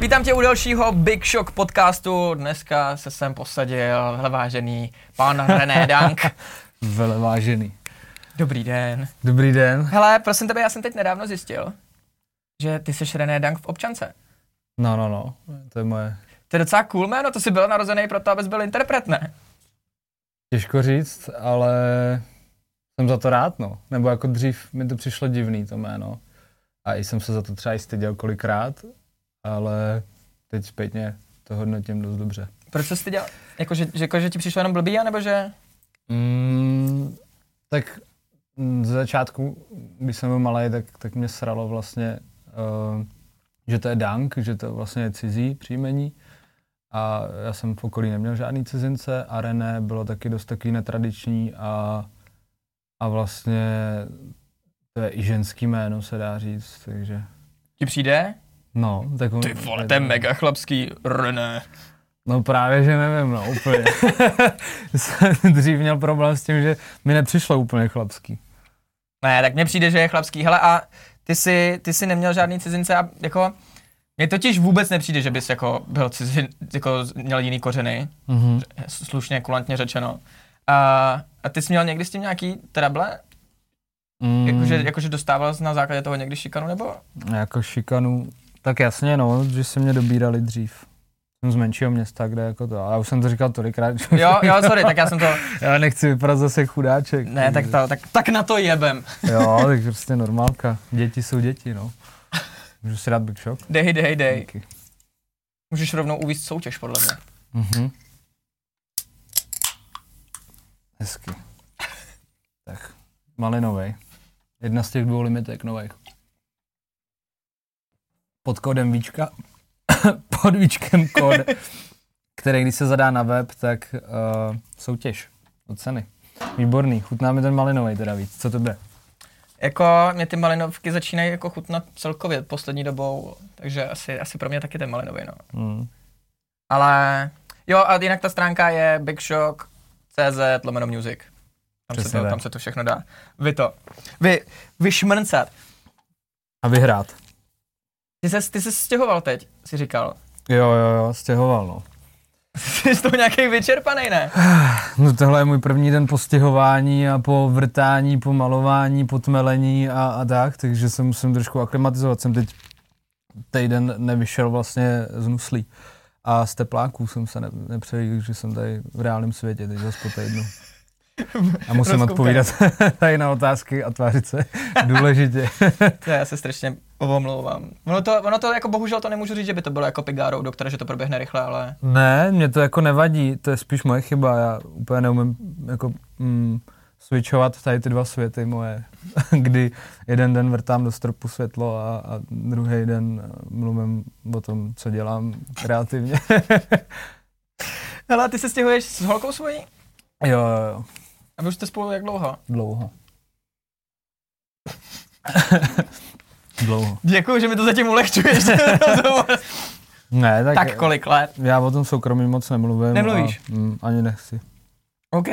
Vítám tě u dalšího Big Shock podcastu. Dneska se sem posadil velevážený pan René Dank. Velevážený. Dobrý den. Dobrý den. Hele, prosím tebe, já jsem teď nedávno zjistil, že ty jsi René Dank v občance. No, no, no, to je moje. To je docela cool jméno, to jsi byl narozený proto, abys byl interpret, ne? Těžko říct, ale jsem za to rád, no. Nebo jako dřív mi to přišlo divný, to jméno. A i jsem se za to třeba i styděl kolikrát, ale teď zpětně to hodnotím dost dobře. Proč jsi styděl? Jako, že, že, jako, že ti přišlo jenom blbý, nebo že... Mm, tak ze začátku, když jsem byl malý, tak, tak mě sralo vlastně, uh, že to je Dank, že to vlastně je cizí příjmení. A já jsem v okolí neměl žádný cizince a René bylo taky dost takový netradiční a, a vlastně to je i ženský jméno, se dá říct, takže... Ti přijde? No, tak on, Ty vole, to je mega chlapský René. No právě, že nevím, no úplně. jsem dřív měl problém s tím, že mi nepřišlo úplně chlapský. Ne, tak mně přijde, že je chlapský. Hele, a ty jsi, ty jsi neměl žádný cizince a jako... Mně totiž vůbec nepřijde, že bys jako byl cizin, jako měl jiný kořeny, Mm-hmm. slušně, kulantně řečeno. A, a ty jsi měl někdy s tím nějaký trable? Mm, Jakože, jakože dostával jsi na základě toho někdy šikanu, nebo? Jako šikanu, tak jasně no, že se mě dobírali dřív. Jsem z menšího města, kde jako to, a já už jsem to říkal tolikrát, Jo, jo, sorry, tak já jsem to... já nechci vypadat zase chudáček. Ne, tak, to, tak, tak na to jebem. Jo, tak prostě normálka. Děti jsou děti, no. Můžu si dát Big Shock? Dej, dej, dej. Díky. Můžeš rovnou uvíct soutěž, podle mě. Mhm. Hezky. Tak, malinovej. Jedna z těch dvou limitek nových. Pod kódem Víčka, pod Víčkem kód, který když se zadá na web, tak uh, soutěž o ceny. Výborný, chutná mi ten malinový teda víc. Co to bude? Jako, mě ty malinovky začínají jako chutnat celkově poslední dobou, takže asi, asi pro mě taky ten malinový, no. Mm. Ale jo, a jinak ta stránka je bigshock.cz lomeno music. Tam se, to, tak. tam se to všechno dá. Vy to. Vy, vyšmrncat. A vyhrát. Ty se, ty se stěhoval teď, si říkal. Jo, jo, jo, stěhoval, no. Jsi z toho nějaký vyčerpaný, ne? No tohle je můj první den po stěhování a po vrtání, po malování, po tmelení a, a tak, takže se musím trošku aklimatizovat. Jsem teď týden nevyšel vlastně z nuslí. A z tepláků jsem se ne, nepřejil, že jsem tady v reálném světě, teď zase po týdnu. A musím odpovídat tady na otázky a tvářit se důležitě. To já se strašně omlouvám. Ono to, ono to jako bohužel to nemůžu říct, že by to bylo jako pigárou doktora, že to proběhne rychle, ale Ne, mě to jako nevadí, to je spíš moje chyba, já úplně neumím jako mm, switchovat tady ty dva světy moje, kdy jeden den vrtám do stropu světlo a, a druhý den eh, mluvím o tom, co dělám kreativně. Hele, ty se stěhuješ s holkou svojí? jo, jo, jo, A vy už jste spolu jak dlouho? dlouho. dlouho. Děkuji, že mi to zatím ulehčuješ. Ne, tak, tak kolik let? já o tom soukromí moc nemluvím. Nemluvíš? A, mm, ani nechci. OK.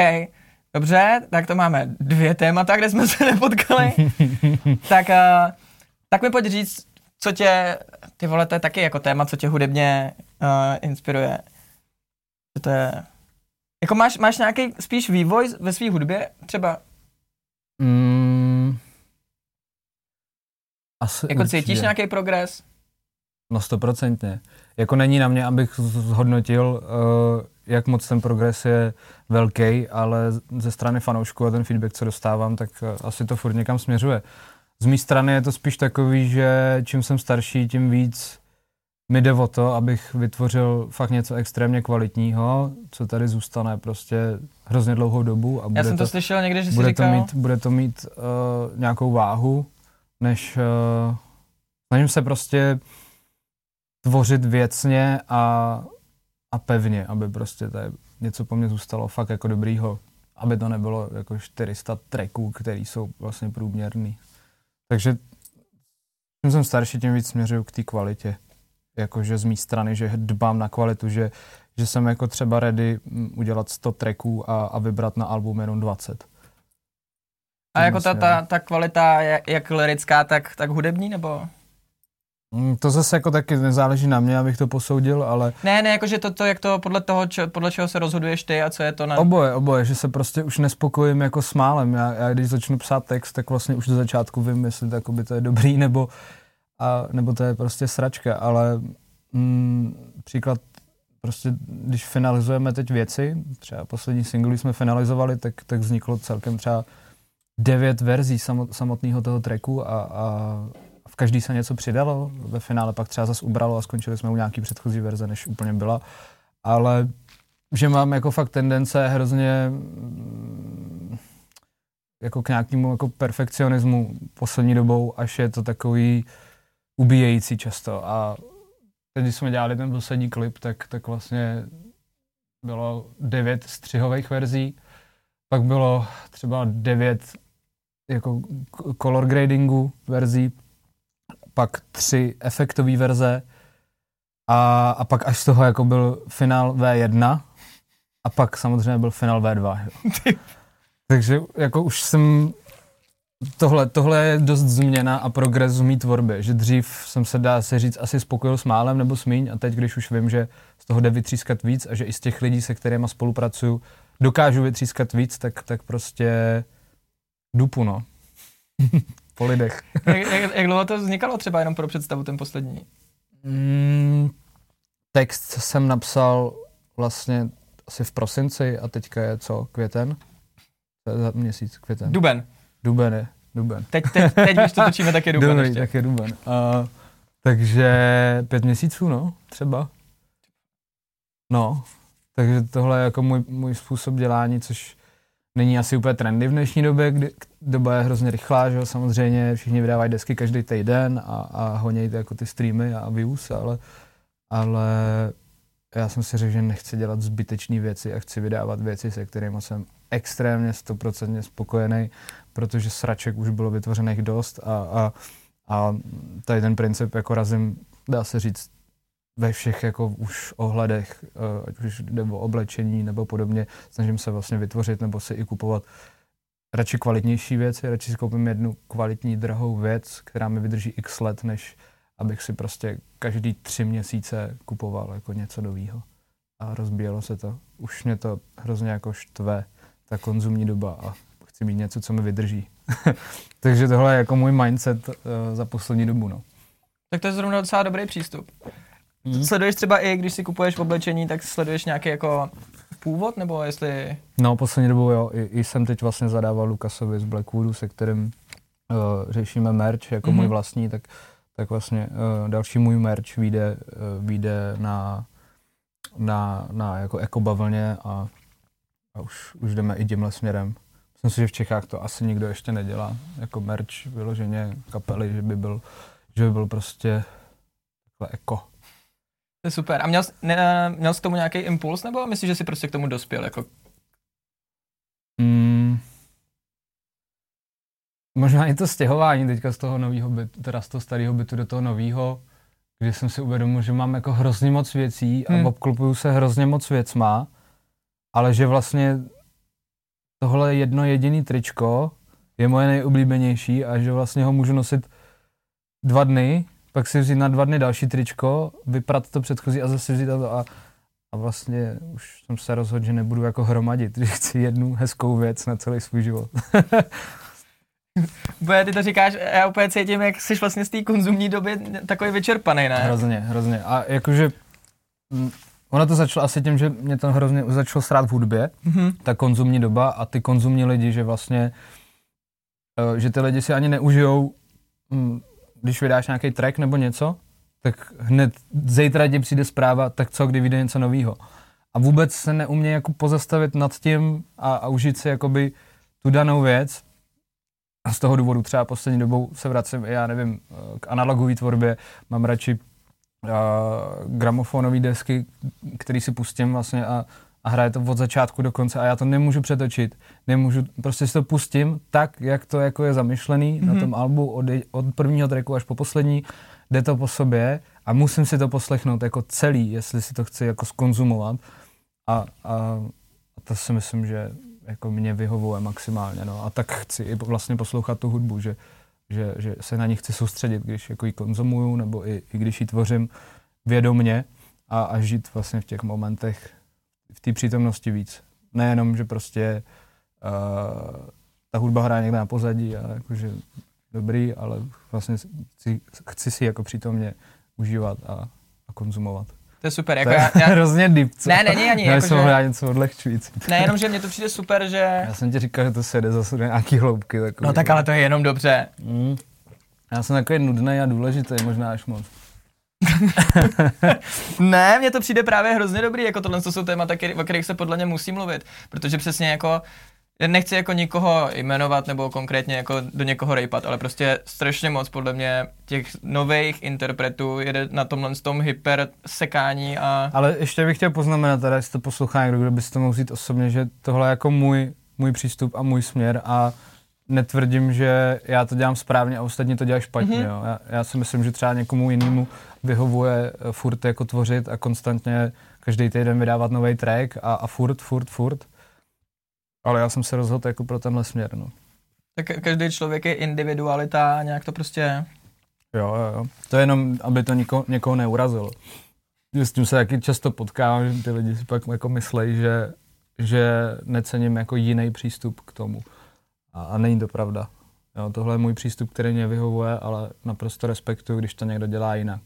Dobře, tak to máme dvě témata, kde jsme se nepotkali. tak, uh, tak mi pojď říct, co tě, ty vole, to je taky jako téma, co tě hudebně uh, inspiruje. Co to je? Jako máš, máš nějaký spíš vývoj ve své hudbě? Třeba Mm, asi jako cítíš určitě. nějaký progres? No stoprocentně. Jako není na mě, abych zhodnotil, uh, jak moc ten progres je velký, ale ze strany fanoušků a ten feedback, co dostávám, tak uh, asi to furt někam směřuje. Z mé strany je to spíš takový, že čím jsem starší, tím víc mi jde o to, abych vytvořil fakt něco extrémně kvalitního, co tady zůstane prostě hrozně dlouhou dobu a bude Já jsem to, to, slyšel někde, že jsi bude říkal... to mít, bude to mít uh, nějakou váhu, než uh, snažím se prostě tvořit věcně a, a pevně, aby prostě tady něco po mně zůstalo fakt jako dobrýho, aby to nebylo jako 400 tracků, který jsou vlastně průměrný. Takže čím jsem starší, tím víc směřuju k té kvalitě. Jakože z mé strany, že dbám na kvalitu, že, že jsem jako třeba ready mm, udělat 100 tracků a, a vybrat na album jenom 20. A jako ta, ta, ta kvalita je jak lirická, tak, tak hudební, nebo? Mm, To zase jako taky nezáleží na mě, abych to posoudil, ale Ne, ne, jakože to, to jak to podle toho, čo, podle čeho se rozhoduješ ty a co je to na... oboje, oboje, že se prostě už nespokojím jako s málem. Já, já když začnu psát text, tak vlastně už do začátku vím, jestli to, to je dobrý, nebo, a, nebo to je prostě sračka, ale mm, příklad prostě, když finalizujeme teď věci, třeba poslední single jsme finalizovali, tak, tak vzniklo celkem třeba devět verzí samot, samotného toho tracku a, a v každý se něco přidalo, ve finále pak třeba zase ubralo a skončili jsme u nějaký předchozí verze, než úplně byla, ale že mám jako fakt tendence hrozně mm, jako k nějakému jako perfekcionismu poslední dobou, až je to takový ubíjející často a teď, když jsme dělali ten poslední klip, tak, tak vlastně bylo devět střihových verzí, pak bylo třeba devět jako color gradingu verzí, pak tři efektové verze a, a pak až z toho jako byl finál V1 a pak samozřejmě byl finál V2. Jo. Takže jako už jsem tohle, tohle je dost změna a progres v mý tvorbě, že dřív jsem se dá se říct asi spokojil s málem nebo s míň a teď, když už vím, že z toho jde vytřískat víc a že i z těch lidí, se kterými spolupracuju, dokážu vytřískat víc, tak, tak prostě dupu, no. po lidech. jak, jak, jak dlouho to vznikalo třeba jenom pro představu ten poslední? Mm, text jsem napsal vlastně asi v prosinci a teďka je co, květen? Za měsíc, květen. Duben. Duben je, duben. Teď, teď, teď když to točíme, tak je duben Dobrý, ještě. tak je duben. Uh, takže pět měsíců, no, třeba. No, takže tohle je jako můj, můj způsob dělání, což není asi úplně trendy v dnešní době, kdy doba je hrozně rychlá, že jo, samozřejmě všichni vydávají desky každý týden a, a honějí jako ty streamy a views, ale, ale já jsem si řekl, že nechci dělat zbytečné věci a chci vydávat věci, se kterými jsem extrémně stoprocentně spokojený, protože sraček už bylo vytvořených dost a, a, a tady ten princip jako razím, dá se říct, ve všech jako už ohledech, eh, ať už jde o oblečení nebo podobně, snažím se vlastně vytvořit nebo si i kupovat radši kvalitnější věci, radši si koupím jednu kvalitní drahou věc, která mi vydrží x let, než abych si prostě každý tři měsíce kupoval jako něco nového. A rozbíjelo se to. Už mě to hrozně jako štve, ta konzumní doba a chci mít něco, co mi vydrží. Takže tohle je jako můj mindset uh, za poslední dobu, no. Tak to je zrovna docela dobrý přístup. Mhm. Sleduješ třeba i, když si kupuješ oblečení, tak sleduješ nějaký jako původ, nebo jestli... No, poslední dobou jo, i, i jsem teď vlastně zadával Lukasovi z Blackwoodu, se kterým uh, řešíme merch jako mm-hmm. můj Mhm. vlastní, tak, tak vlastně uh, další můj merch vyjde, uh, vyjde na, na, na jako ekobavlně a, a už, už jdeme i tímhle směrem. Myslím si, že v Čechách to asi nikdo ještě nedělá, jako merch vyloženě kapely, že by byl, že by byl prostě takhle eko. To je super. A měl, jsi- ne, měl jsi k tomu nějaký impuls, nebo myslíš, že jsi prostě k tomu dospěl? Jako... Mm. Možná i to stěhování teďka z toho nového bytu, teda z toho starého bytu do toho nového, kdy jsem si uvědomil, že mám jako hrozně moc věcí a Hmm. hmm. obklopuju se hrozně moc věcma, ale že vlastně tohle jedno jediný tričko je moje nejoblíbenější a že vlastně ho můžu nosit dva dny, pak si vzít na dva dny další tričko, vyprat to předchozí a zase vzít to a, a vlastně už jsem se rozhodl, že nebudu jako hromadit, že chci jednu hezkou věc na celý svůj život. Bude, ty to říkáš, já úplně cítím, jak jsi vlastně z té konzumní doby takový vyčerpaný, ne? Hrozně, hrozně. A jakože mm, ono to začalo asi tím, že mě to hrozně začalo srát v hudbě, Mhm. ta konzumní doba a ty konzumní lidi, že vlastně, eh, že ty lidi si ani neužijou, mm, když vydáš nějaký track nebo něco, tak hned zítra ti přijde zpráva, tak co, kdy vyjde něco nového. A vůbec se neumí jako pozastavit nad tím a, a užít si jakoby tu danou věc. A z toho důvodu třeba poslední dobou se vracím, já nevím, eh, k analogové tvorbě, mám radši gramofonové desky, který si pustím vlastně a, a hraje to od začátku do konce a já to nemůžu přetočit. Nemůžu, prostě si to pustím tak, jak to jako je zamýšlený mm-hmm. na tom albu od, od prvního tracku až po poslední, jde to po sobě a musím si to poslechnout jako celý, jestli si to chci jako skonzumovat a, a, a to si myslím, že jako mě vyhovuje maximálně, no. A tak chci i vlastně poslouchat tu hudbu, že že, že se na ní chci soustředit, když jako ji konzumuju, nebo i, i když ji tvořím vědomně a, a žít vlastně v těch momentech, v té přítomnosti víc. Nejenom, že prostě uh, ta hudba hraje někde na pozadí a jakože dobrý, ale vlastně chci, chci si jako přítomně užívat a, a konzumovat. To je super. Jako to je já, já... hrozně deep, co? Ne, není ani. Já jako jsem že... něco odlehčující. Ne, jenom, že mně to přijde super, že... Já jsem ti říkal, že to se jde zase do nějaký hloubky. Takový, no tak ale to je jenom dobře. Mm. Já jsem takový nudný a důležitý, možná až moc. ne, mně to přijde právě hrozně dobrý, jako tohle to jsou témata, o kterých se podle mě musí mluvit, protože přesně jako nechci jako nikoho jmenovat nebo konkrétně jako do někoho rejpat, ale prostě strašně moc podle mě těch nových interpretů jede na tomhle s tom hyper sekání a... Ale ještě bych chtěl poznamenat, teda, jestli to poslouchá někdo, kdo by si to mohl vzít osobně, že tohle je jako můj, můj přístup a můj směr a netvrdím, že já to dělám správně a ostatní to dělají špatně. Mm-hmm. Jo. Já, já si myslím, že třeba někomu jinému vyhovuje eh, furt jako tvořit a konstantně každý týden vydávat nový track a, a furt, furt, furt. Ale já jsem se rozhodl jako pro tenhle směr. No. Tak každý člověk je individualita, nějak to prostě... Jo, jo, jo. To je jenom, aby to něko, někoho neurazilo. S tím se taky často potkávám, že ty lidi si pak jako myslejí, že, že necením jako jiný přístup k tomu. A, a není to pravda. Jo, tohle je můj přístup, který mě vyhovuje, ale naprosto respektuju, když to někdo dělá jinak.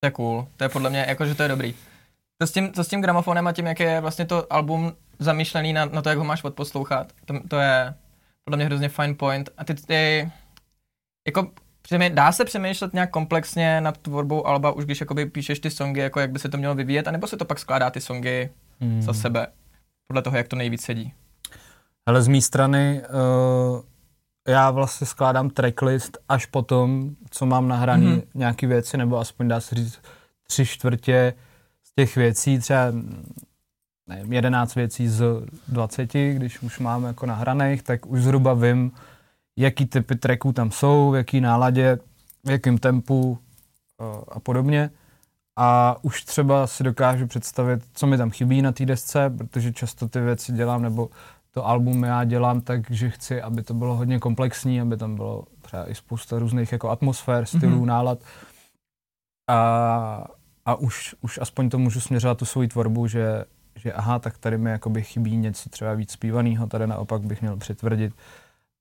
To je cool. To je podle mě, jakože to je dobrý. To s tím, to s tím gramofonem a tím, jak je vlastně to album zamýšlený na, na to, jak ho máš odposlouchat, to, to je podle mě hrozně fine point. A ty, ty jako přemý, dá se přemýšlet nějak komplexně nad tvorbou alba, už když jakoby píšeš ty songy, jako jak by se to mělo vyvíjet, anebo se to pak skládá ty songy hmm. za sebe, podle toho, jak to nejvíc sedí? Ale z mé strany uh, já vlastně skládám tracklist až potom, co mám nahraný mm-hmm. nějaký věci, nebo aspoň dá se říct tři čtvrtě těch věcí, třeba nevím, 11 věcí z 20, když už mám jako nahraných, tak už zhruba vím, jaký typy tracků tam jsou, v jaký náladě, v jakém tempu uh, a podobně. A už třeba si dokážu představit, co mi tam chybí na té desce, protože často ty věci dělám, nebo to album já dělám tak, že chci, aby to bylo hodně komplexní, aby tam bylo třeba i spousta různých jako atmosfér, stylů, mm-hmm. nálad. A, a už, už aspoň to můžu směřovat tu svoji tvorbu, že, že aha, tak tady mi jakoby chybí něco třeba víc zpívaného, tady naopak bych měl přitvrdit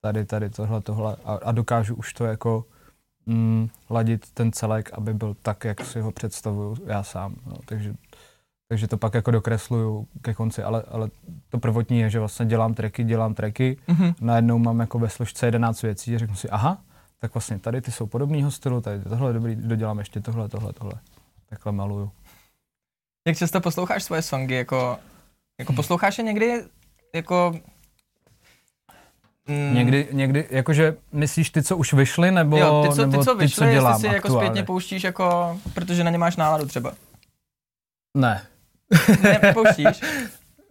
tady, tady, tohle, tohle a, a dokážu už to jako mm, ladit ten celek, aby byl tak, jak si ho představuju já sám. No. Takže takže to pak jako dokresluju ke konci, ale, ale to prvotní je, že vlastně dělám tracky, dělám tracky, mm-hmm. najednou mám jako ve složce 11 věcí a řeknu si, aha, tak vlastně tady ty jsou podobného stylu, tady tohle je dobrý, dodělám ještě tohle, tohle, tohle. Takhle maluju. Jak často posloucháš svoje songy, jako, jako posloucháš je někdy, jako Mm. Někdy, někdy, jakože myslíš ty, co už vyšly, nebo, jo, ty, co, nebo ty, co vyšly, ty, co dělám si jako zpětně pouštíš, jako, protože na ně máš náladu třeba? Ne, ne, nepouštíš?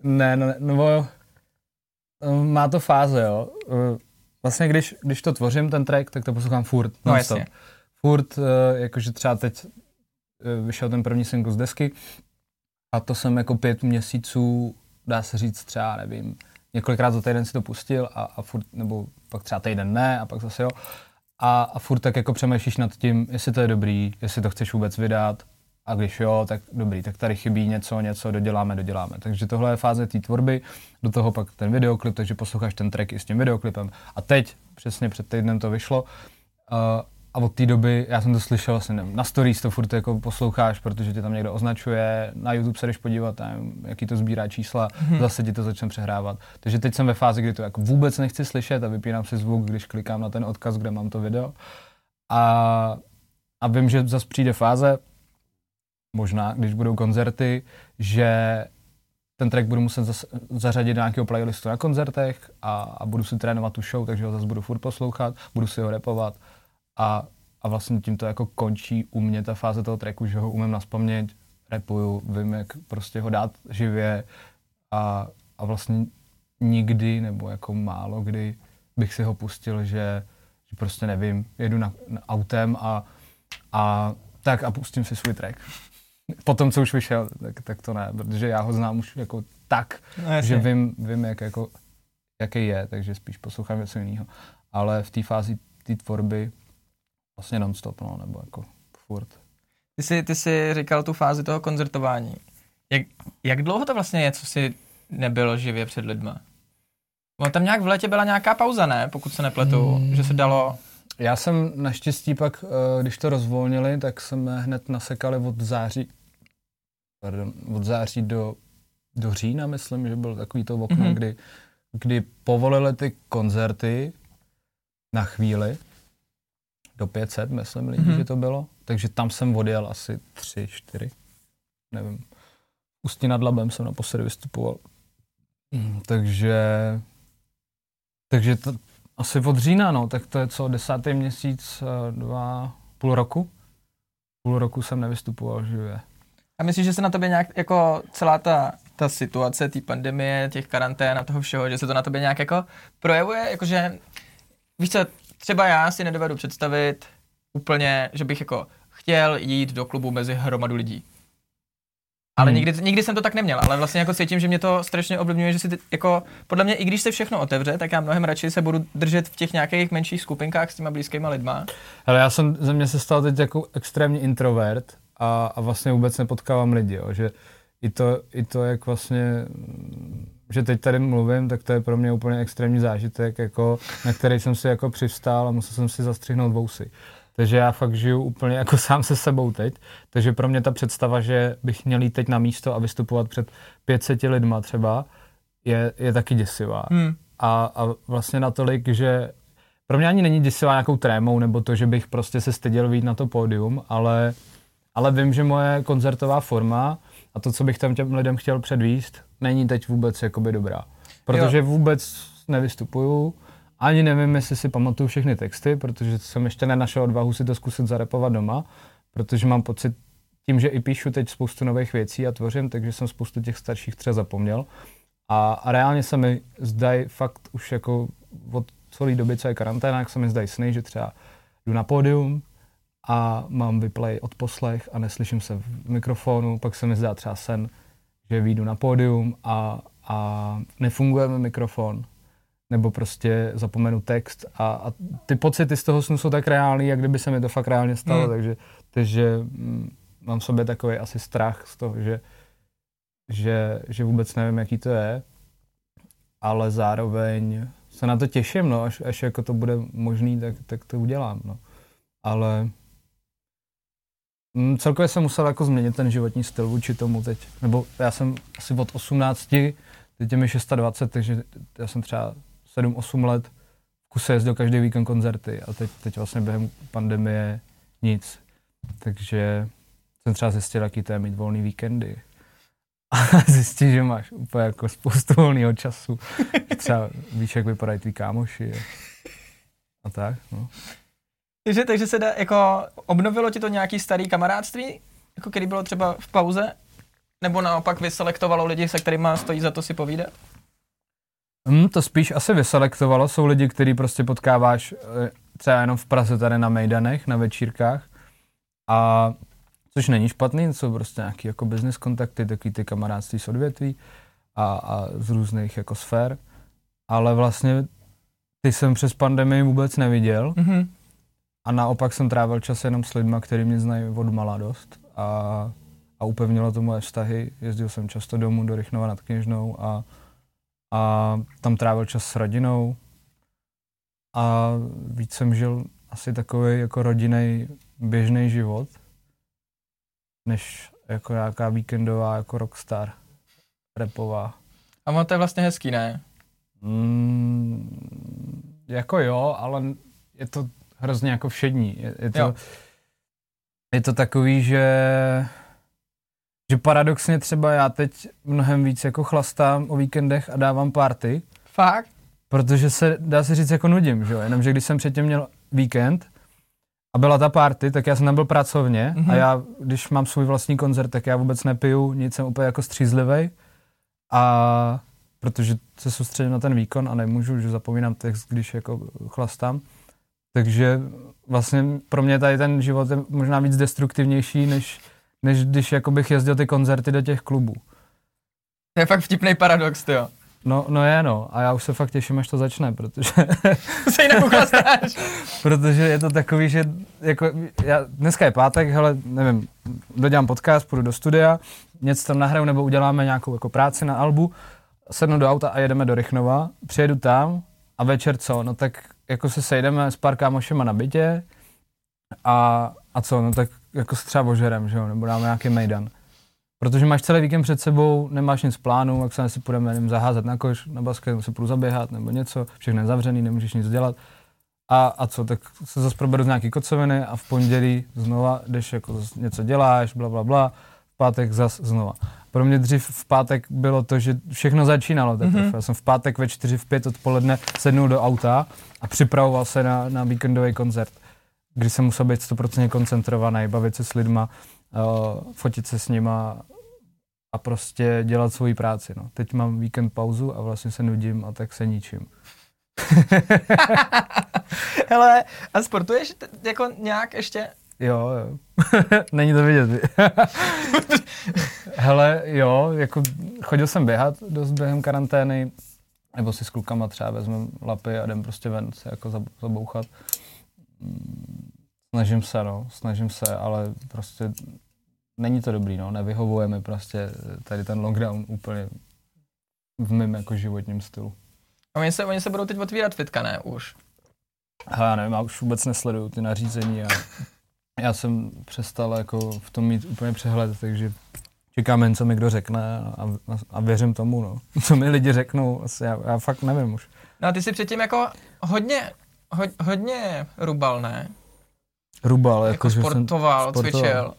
ne, no, no, no, má to fáze, jo. Eh, vlastně, když, když to tvořím, ten track, tak to poslouchám furt. No jasně. Furt, eh, jakože třeba teď vyšel ten první single z desky a to jsem jako pět měsíců, dá se říct třeba, nevím, několikrát za týden si to pustil a, a furt, nebo pak třeba týden ne a pak zase jo. A, a furt tak jako přemýšlíš nad tím, jestli to je dobrý, jestli to chceš vůbec vydat a když jo, tak dobrý, tak tady chybí něco, něco, doděláme, doděláme. Takže tohle je fáze té tvorby, do toho pak ten videoklip, takže posloucháš ten track i s tím videoklipem. A teď, přesně před týdnem to vyšlo, uh, a od té doby, já jsem to slyšel vlastně na stories to furt jako posloucháš, protože tě tam někdo označuje, na YouTube se jdeš podívat, nevím, jaký to sbírá čísla, hmm. zase ti to začne přehrávat. Takže teď jsem ve fázi, kdy to jako vůbec nechci slyšet a vypínám si zvuk, když klikám na ten odkaz, kde mám to video. A, a vím, že zase přijde fáze, možná, když budou koncerty, že ten track budu muset zas, zařadit do nějakého playlistu na koncertech a, a budu si trénovat tu show, takže ho zase budu furt poslouchat, budu si ho repovat a, a vlastně tím to jako končí u mě ta fáze toho tracku, že ho umím naspomnět, repuju, vím, jak prostě ho dát živě. A, a vlastně nikdy nebo jako málo kdy bych si ho pustil, že, že prostě nevím, jedu na, na autem a, a tak a pustím si svůj track. Po tom, co už vyšel, tak, tak to ne, protože já ho znám už jako tak, no, že vím, vím jak, jako, jaký je, takže spíš poslouchám něco jiného. ale v té fázi té tvorby vlastně non-stop, no, nebo jako furt. Ty jsi, ty jsi říkal tu fázi toho koncertování. Jak, jak dlouho to vlastně je, co jsi nebyl živě před lidma? No, tam nějak v létě byla nějaká pauza, ne? Pokud se nepletu, hmm. že se dalo... Já jsem naštěstí pak, eh, když to rozvolnili, tak jsme hned nasekali od září, pardon, od září do, do října, myslím, že byl takový to okno, mm-hmm. kdy, kdy povolili ty koncerty na chvíli, do 500, myslím, lidí, mm-hmm. že to bylo. Takže tam jsem odjel asi tři, čtyři, nevím. Ústí nad Labem jsem naposledy vystupoval. Mm, takže, takže to, asi od října, no, tak to je co, desátý měsíc, eh, dva, půl roku? Půl roku jsem nevystupoval živě. A myslíš, že se na tobě nějak, jako celá ta, ta situace, té pandemie, těch karantén a toho všeho, že se to na tobě nějak jako projevuje, jakože, víš co, třeba já si nedovedu představit úplně, že bych jako chtěl jít do klubu mezi hromadu lidí. Ale hmm. nikdy, nikdy jsem to tak neměl, ale vlastně jako cítím, že mě to strašně ovlivňuje, že si ty, jako, podle mě, i když se všechno otevře, tak já mnohem radši se budu držet v těch nějakých menších skupinkách s těma blízkýma lidma. Ale já jsem, ze mě se stal teď jako extrémní introvert a, a vlastně vůbec nepotkávám lidi, jo, že i to, i to, jak vlastně že teď tady mluvím, tak to je pro mě úplně extrémní zážitek, jako, na který jsem si jako přivstál a musel jsem si zastřihnout vousy. Takže já fakt žiju úplně jako sám se sebou teď. Takže pro mě ta představa, že bych měl jít teď na místo a vystupovat před 500 lidma třeba, je, je taky děsivá. Hmm. A, a vlastně natolik, že pro mě ani není děsivá nějakou trémou, nebo to, že bych prostě se styděl výjít na to pódium, ale, ale vím, že moje koncertová forma a to, co bych tam těm lidem chtěl předvíst, není teď vůbec jakoby dobrá. Protože jo. vůbec nevystupuju, ani nevím, jestli si pamatuju všechny texty, protože jsem ještě nenašel odvahu si to zkusit zarepovat doma, protože mám pocit, tím, že i píšu teď spoustu nových věcí a tvořím, takže jsem spoustu těch starších třeba zapomněl. A, a reálně se mi zdají fakt už jako od celé doby, co je karanténa, jak se mi zdají sny, že třeba jdu na pódium a mám vyplay od poslech a neslyším se v mikrofonu, pak se mi zdá třeba sen, že vyjdu na pódium a, a nefunguje mi mikrofon, nebo prostě zapomenu text a, a ty pocity z toho snu jsou tak reální, jak kdyby se mi to fakt reálně stalo, hmm. takže, takže mm, mám v sobě takový asi strach z toho, že, že, že vůbec nevím, jaký to je, ale zároveň se na to těším, no, až, až jako to bude možný, tak, tak to udělám, no. Ale mm, celkově jsem musel jako změnit ten životní styl vůči tomu teď, nebo já jsem asi od 18, teď je mi 26, takže já jsem třeba 7-8 let v kuse jezdil každý víkend koncerty a teď, teď vlastně během pandemie nic. Takže jsem třeba zjistil, jaký to je mít volný víkendy. A zjistil, že máš úplně jako spoustu volného času. Třeba víš, jak vypadají tví kámoši. A tak, no. Takže, takže se dá, jako, obnovilo ti to nějaký starý kamarádství, jako který bylo třeba v pauze? Nebo naopak vyselektovalo lidi, se kterými stojí za to si povídat? Hmm, to spíš asi vyselektovalo. Jsou lidi, který prostě potkáváš eh, třeba jenom v Praze tady na Mejdanech, na večírkách. A což není špatný, jsou prostě nějaký jako business kontakty, takový ty kamarádství z odvětví a, a z různých jako sfér. Ale vlastně ty jsem přes pandemii vůbec neviděl. Mm-hmm. A naopak jsem trávil čas jenom s lidmi, kteří mě znají od malá dost. A, a upevnilo to moje vztahy. Jezdil jsem často domů do Rychnova nad Kněžnou a a tam trávil čas s rodinou a víc jsem žil asi takový jako rodinný běžný život, než jako nějaká víkendová jako rockstar repová. A ono to je vlastně hezký, ne? Mm, jako jo, ale je to hrozně jako všední. Je, je, to, je to takový, že že paradoxně třeba já teď mnohem víc jako chlastám o víkendech a dávám party. Fakt? Protože se, dá se říct, jako nudím, že jo? Jenomže když jsem předtím měl víkend a byla ta party, tak já jsem tam byl pracovně mm-hmm. a já, když mám svůj vlastní koncert, tak já vůbec nepiju, nic jsem úplně jako střízlivej a protože se soustředím na ten výkon a nemůžu, že zapomínám text, když jako chlastám. Takže vlastně pro mě tady ten život je možná víc destruktivnější, než než když jako bych jezdil ty koncerty do těch klubů. To je fakt vtipný paradox, jo. No, no je no. A já už se fakt těším, až to začne, protože... se jinak uchlastáš. protože je to takový, že jako, já, dneska je pátek, hele, nevím, dodělám podcast, půjdu do studia, něco tam nahraju nebo uděláme nějakou jako práci na albu, sednu do auta a jedeme do Rychnova, přijedu tam a večer co? No tak jako se sejdeme s pár kámošema na bytě a, a co? No tak jako se třeba ožerem, že jo, nebo dáme nějaký mejdan. Protože máš celý víkend před sebou, nemáš nic plánu, jak se si půjdeme nevím, zaházet na koš, na basket, se půjdu zaběhat nebo něco, všechno je zavřený, nemůžeš nic dělat. A, a co, tak se zase proberu z nějaký kocoviny a v pondělí znova jdeš jako něco děláš, bla, bla, bla, v pátek zas znova. Pro mě dřív v pátek bylo to, že všechno začínalo teprve. Mm-hmm. Já jsem v pátek ve 4, v 5 odpoledne sednul do auta a připravoval se na, na víkendový koncert, kdy jsem musel být 100% koncentrovaný, bavit se s lidma, uh, fotit se s nima a prostě dělat svoji práci. No. Teď mám víkend pauzu a vlastně se nudím a tak se ničím. Hele, a sportuješ t- jako nějak ještě? Jo, jo. Není to vidět. Hele, jo, jako chodil jsem běhat dost během karantény, nebo si s klukama třeba vezmeme lapy a jdem prostě ven se jako zabouchat. Snažím se, no, snažím se, ale prostě není to dobrý, no, nevyhovuje mi prostě tady ten lockdown úplně v mém jako životním stylu. A oni se, oni se budou teď otvírat fitka, ne, už? A já nevím, já už vůbec nesleduju ty nařízení a já jsem přestal jako v tom mít úplně přehled, takže čekám jen, co mi kdo řekne a, a, a věřím tomu, no. Co mi lidi řeknou, asi já, já fakt nevím už. No a ty jsi předtím jako hodně, ho, hodně rubal, ne? Rubal, jako, jako sportoval, že jsem sportoval. cvičil.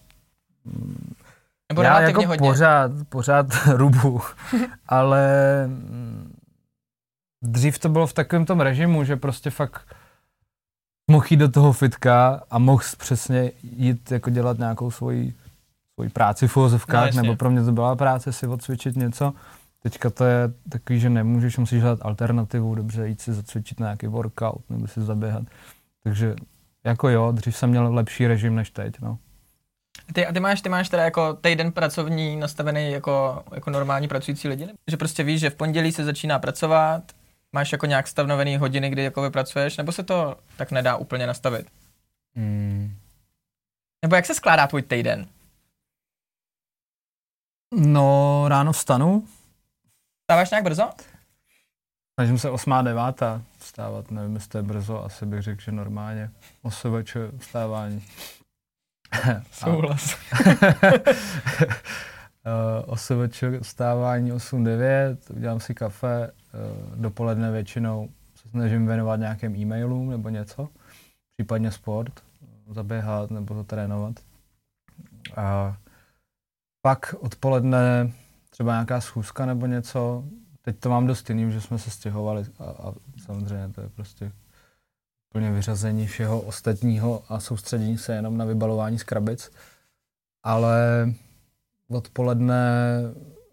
Nebo já jako hodně. pořád, pořád rubu, ale mm, dřív to bylo v takovém tom režimu, že prostě fakt mohl jít do toho fitka a mohl přesně jít jako dělat nějakou svoji, svoji práci v uvozovkách, No, nebo pro mě to byla práce si odcvičit něco. Teďka to je takový, že nemůžeš, musíš hledat alternativu, dobře jít si zacvičit na nějaký workout nebo si zaběhat. Takže jako jo, dřív jsem měl lepší režim než teď, no. Ty, a ty máš, ty máš teda jako týden pracovní nastavený jako, jako normální pracující lidi? Že prostě víš, že v pondělí se začíná pracovat, máš jako nějak stanovený hodiny, kdy jako vypracuješ, nebo se to tak nedá úplně nastavit? Mm. Nebo jak se skládá tvůj týden? No, ráno vstanu, Stáváš nějak brzo? snažím se 8. 9. vstávat, nevím, jestli to je brzo, asi bych řekl, že normálně. OSVČ vstávání. Souhlas. Uh, OSVČ vstávání 8-9, udělám si kafe, uh, dopoledne většinou se snažím věnovat nějakým e-mailům nebo něco, případně sport, zaběhat nebo zatrénovat. A pak odpoledne třeba nějaká schůzka nebo něco, teď to mám dost jiným, že jsme se stěhovali a, a samozřejmě to je prostě úplně vyřazení všeho ostatního a soustředění se jenom na vybalování z krabic. Ale odpoledne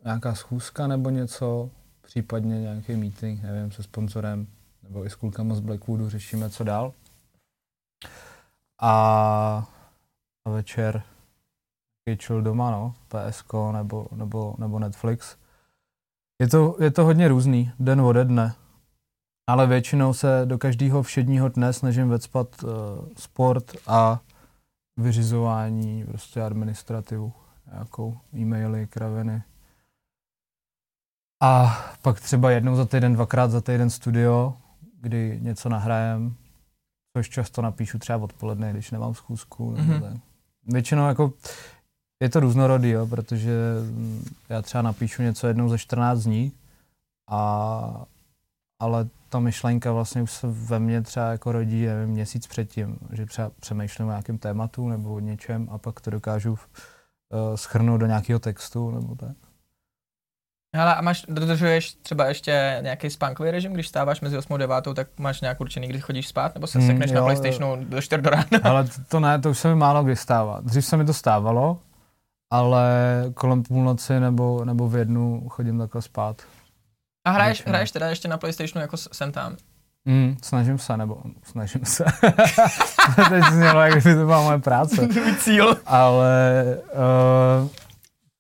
nějaká schůzka nebo něco, případně nějaký meeting, nevím, se sponzorem, nebo i s klukama z Blackwoodu řešíme, co dál. A, a večer chill doma, no, PSK nebo, nebo, nebo Netflix. Je to, je to hodně různý, den ode dne. Ale většinou se do každého všedního dne snažím vecpat uh, sport a vyřizování prostě administrativu, nějakou e-maily, kraviny. A pak třeba jednou za týden, dvakrát za týden studio, kdy něco nahrajem, což často napíšu třeba odpoledne, když nemám schůzku. Mhm. tak. Většinou jako je to různorodý, jo, protože mm, já třeba napíšu něco jednou za 14 dní, a, ale ta myšlenka vlastně už se ve mně třeba jako rodí nevím, měsíc předtím, že třeba přemýšlím o nějakém tématu nebo o něčem a pak to dokážu uh, schrnout do nějakého textu nebo tak. Hele, a máš, dodržuješ třeba ještě nějaký spánkový režim, když stáváš mezi 8 a 9, tak máš nějak určený, kdy chodíš spát, nebo se Mm, sekneš na jo, PlayStationu do 4 do rána? Ale to, to ne, to už se mi málo kdy stává. Dřív se mi to stávalo, ale kolem půlnoci nebo, nebo v jednu chodím takhle spát. A hraješ, hraješ teda ještě na PlayStationu jako sem tam. Mm, snažím se, nebo snažím se. to teď znělo, jak kdyby to byla moje práce. Cíl. Ale uh,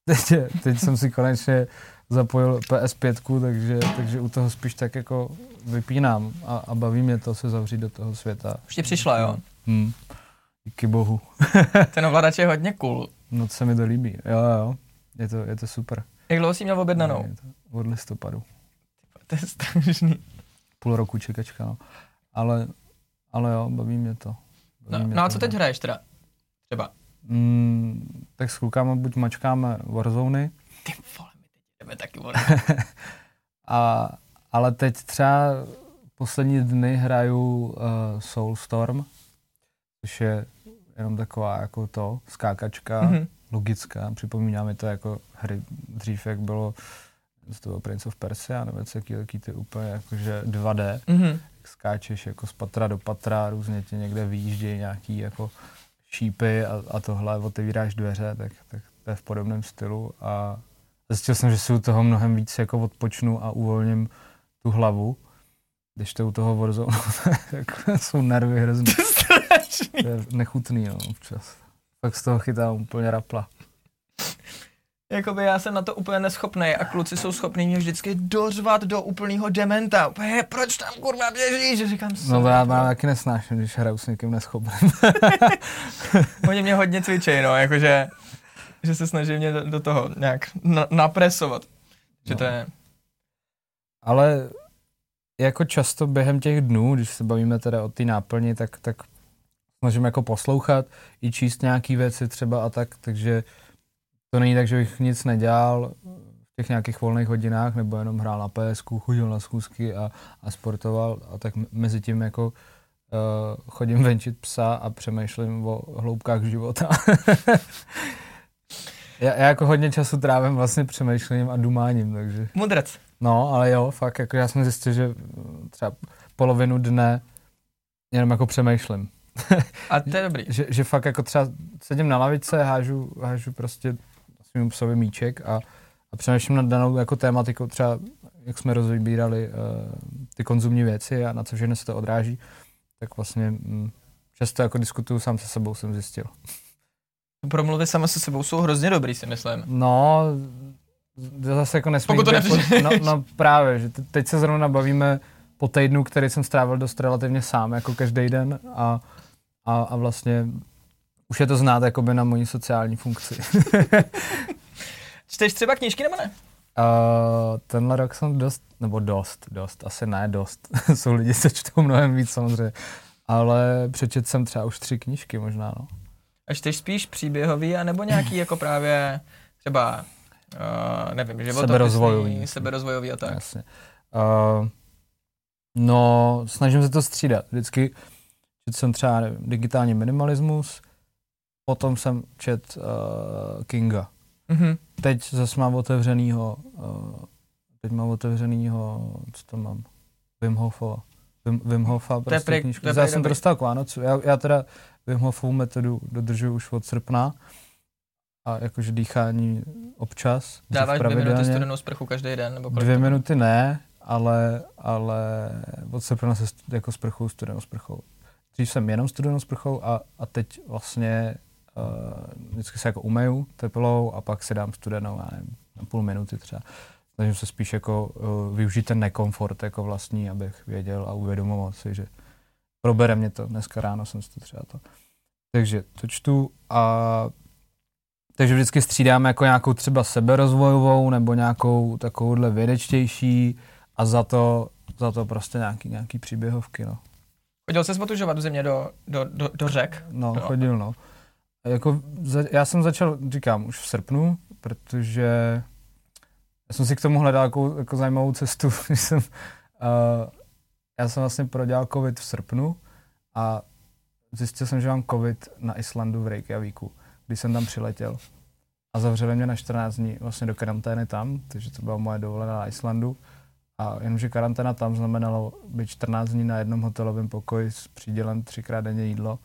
teď, teď jsem si konečně zapojil PS5, takže, takže u toho spíš tak jako vypínám a, a baví mě to se zavřít do toho světa. Už ti přišla, jo? Hmm. Díky bohu. Ten ovladač je hodně cool. No to se mi to líbí. Jo, jo. Je to, je to super. Jak dlouho jsi měl objednanou? Od listopadu. To je strašný. Půl roku čekačka, no. Ale, ale jo, baví mě to. Baví No, mě no a to, co teď hraješ teda? Třeba. Mm, tak s klukama buď mačkáme Warzony, Ty vole, my teď jdeme taky a, ale teď třeba poslední dny hraju uh, Soulstorm, což je jenom taková jako to, skákačka, Mhm. mm-hmm. logická. Připomíná mi to jako hry dřív, jak bylo z toho Prince of Persia, nebo co, jaký, ty úplně jakože 2D, Mhm. jak skáčeš jako z patra do patra, různě ti někde výjíždějí nějaký jako šípy a, a tohle, otevíráš dveře, tak, tak to je v podobném stylu a zjistil jsem, že si u toho mnohem víc jako odpočnu a uvolním tu hlavu, když to u toho Warzone, tak jsou nervy hrozný. To je nechutný, no, občas. Pak z toho chytám úplně rapla. Jakoby já jsem na to úplně neschopný a kluci jsou schopní mě vždycky dořvat do úplného dementa. Úplně, proč tam kurva běžíš? Říkám, No to já mám taky nesnáším, když hraju s někým neschopným. Oni mě hodně cvičejí, no, jakože, že se snaží mě do, do toho nějak na, napresovat. Že No. to je, Ale jako často během těch dnů, když se bavíme teda o té náplni, tak, tak snažím jako poslouchat i číst nějaký věci třeba a tak, takže to není tak, že bych nic nedělal v těch nějakých volných hodinách, nebo jenom hrál na PS, chodil na schůzky a, a sportoval a tak mezi tím jako uh, chodím venčit psa a přemýšlím o hloubkách života. já, já jako hodně času trávím vlastně přemýšlením a dumáním, takže... mudrec. No, ale jo, fakt, jako já jsem zjistil, že mm, třeba polovinu dne jenom jako přemýšlím. A to je dobrý. Že, že fakt jako třeba sedím na lavice, hážu, hážu prostě svým psovi míček a, a přemýšlím nad danou jako tématikou, třeba jak jsme rozvybírali uh, ty konzumní věci a na co všechno se to odráží, tak vlastně mm, často jako diskutuju sám se sebou, jsem zjistil. Promluvy sama se sebou jsou hrozně dobrý, si myslím. No, zase jako nesmí Pokud to být nepřijdeš. no, no, právě, že te- teď se zrovna bavíme po týdnu, který jsem strávil dost relativně sám, jako každý den a, a, a vlastně už je to znát jakoby na mojí sociální funkci. Čteš třeba knížky nebo ne? Uh, tenhle rok jsem dost, nebo dost, dost, asi ne dost, jsou lidi, co čtou mnohem víc samozřejmě, ale přečet jsem třeba už tři knížky možná, no. A čteš spíš příběhový, anebo nějaký jako právě třeba, uh, nevím, životopisný, Seberozvojový. seberozvojový a tak. Jasně. Uh, no, snažím se to střídat. Vždycky četl jsem třeba nevím, digitální minimalismus, potom jsem čet uh, Kinga. Mhm. Teď zase mám otevřenýho, uh, teď mám otevřenýho, co to mám, Wim Hofova. Wim, Wim Hofa, prostě knížku. to je Já jsem dostal k Vánocu. Já, já teda Wim Hofovu metodu dodržuji už od srpna. A jakože dýchání občas. Dáváš dvě minuty studenou sprchu každý den? Nebo kolik Dvě to minuty ne, ale, ale od srpna se jako sprchou, studenou sprchou. Dřív jsem jenom studenou sprchou a, a teď vlastně uh, vždycky se jako umeju teplou a pak si dám studenou, já nevím, na půl minuty třeba. Snažím se spíš jako uh, využít ten nekomfort jako vlastní, abych věděl a uvědomoval si, že probere mě to. Dneska ráno jsem si to třeba to. Takže to čtu a takže vždycky střídáme jako nějakou třeba seberozvojovou nebo nějakou takovouhle vědečtější a za to, za to prostě nějaký, nějaký příběhovky, no. Chodil jsi otužovat v zimě do, do, do, do řek? No, Jo. chodil, no. Jako, za, já jsem začal, říkám, už v srpnu, protože já jsem si k tomu hledal jako, jako zajímavou cestu, když jsem, uh, já jsem vlastně prodělal covid v srpnu a zjistil jsem, že mám covid na Islandu v Reykjavíku, když jsem tam přiletěl. A zavřeli mě na 14 dní vlastně do karantény tam, takže to byla moje dovolená na Islandu. A jenomže karanténa tam znamenalo být 14 dní na jednom hotelovém pokoji s přídělem třikrát denně jídlo.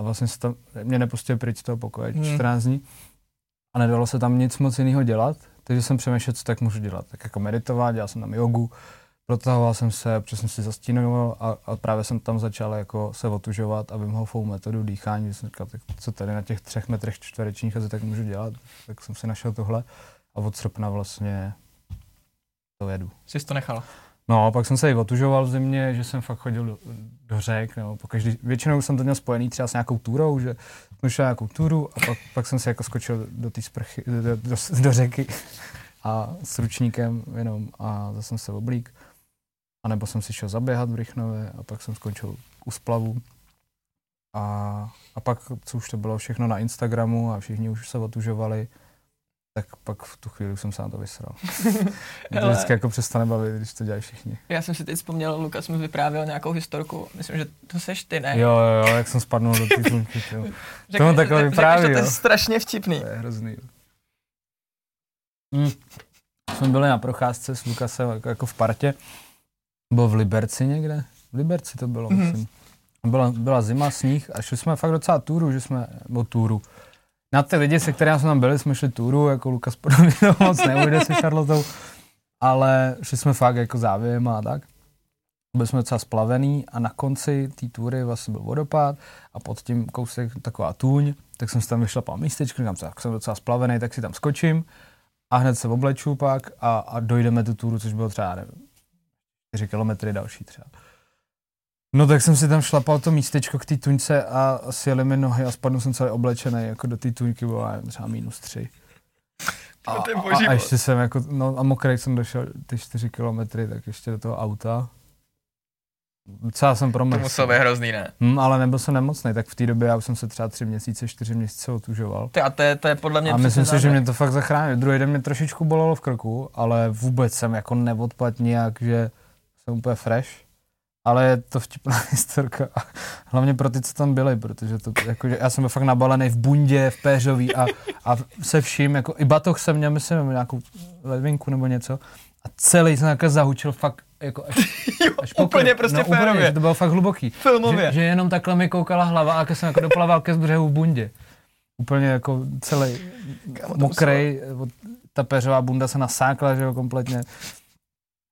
A vlastně se tam, mě nepustili pryč z toho pokoje Hmm. 14 dní. A nedalo se tam nic moc jiného dělat, takže jsem přemýšlel, co tak můžu dělat. Tak jako meditovat, dělal jsem tam jogu, protahoval jsem se, občas jsem si zastínoval a, a právě jsem tam začal jako se otužovat a Wim Hofovou metodu dýchání, jsem říkal, tak co tady na těch třech metrech čtverečních asi tak můžu dělat, tak jsem si našel tohle a od srpna vlastně to jedu. Jsi to nechal. No, pak jsem se i otužoval v zimě, že jsem fakt chodil do, do řek, nebo po každý, většinou jsem to měl spojený třeba s nějakou túrou, že jsem šel nějakou túru a pak, pak jsem se jako skočil do té sprchy, do, do, do, do řeky a s ručníkem jenom a zase jsem se oblík. A nebo jsem si šel zaběhat v Rychnově a pak jsem skončil u splavu. A, a pak, co už to bylo všechno na Instagramu a všichni už se otužovali, tak pak v tu chvíli už jsem se na to vysral. Mě to vždycky jako přestane bavit, když to dělají všichni. Já jsem si teď vzpomněl, Lukas mi vyprávěl nějakou historku, myslím, že to seš ty, ne? Jo, jo, jak jsem spadnul do té tluky, jo. To on takhle že to je strašně vtipný. To je hrozný. Hmm. Jsme byli na procházce s Lukasem jako, jako v partě. Byl v Liberci někde? V Liberci to bylo, Mhm. myslím. Byla, byla zima, sníh a šli jsme fakt docela túru, že jsme, nebo túru. Na ty lidi, se kterými jsme tam byli, jsme šli túru, jako Lukas podobně to moc neujde se Charlotou, ale šli jsme fakt jako závěm a tak. Byli jsme docela splavený a na konci té túry vlastně byl vodopád a pod tím kousek taková tůň, tak jsem si tam vyšlapal místečko, říkám, tak jsem docela splavený, tak si tam skočím a hned se obleču pak a, a dojdeme tu túru, což bylo třeba, nevím, 4 kilometry další třeba. No tak jsem si tam šlapal to místečko k té tuňce a sjeli mi nohy a spadl jsem celý oblečený, jako do té tuňky bylo třeba minus tři. A, To a, boží a, ještě jsem jako, no a mokrý jsem došel ty 4 kilometry, tak ještě do toho auta. Docela jsem To promrz. muselo být hrozný, ne? Hm, ale nebyl jsem nemocný, tak v té době já už jsem se třeba tři měsíce, čtyři měsíce otužoval. Ty, a to je, to je podle mě A myslím si, že mě to fakt zachránilo. Druhý den mě trošičku bolelo v krku, ale vůbec jsem jako neodpad nijak, že jsem úplně fresh. Ale je to vtipná historka. A hlavně pro ty, co tam byli, protože to, jako, já jsem byl fakt nabalený v bundě, v péřový a, a se vším, jako i batoh jsem měl, myslím, nějakou ledvinku nebo něco. A celý jsem takhle zahučil fakt jako až, Jo, až úplně prostě no, úplně, že to bylo fakt hluboký. Filmově. Že, že, jenom takhle mi koukala hlava a jsem jako doplaval ke břehu v bundě. Úplně jako celý Kámo, mokrej, ta peřová bunda se nasákla, že jo, kompletně.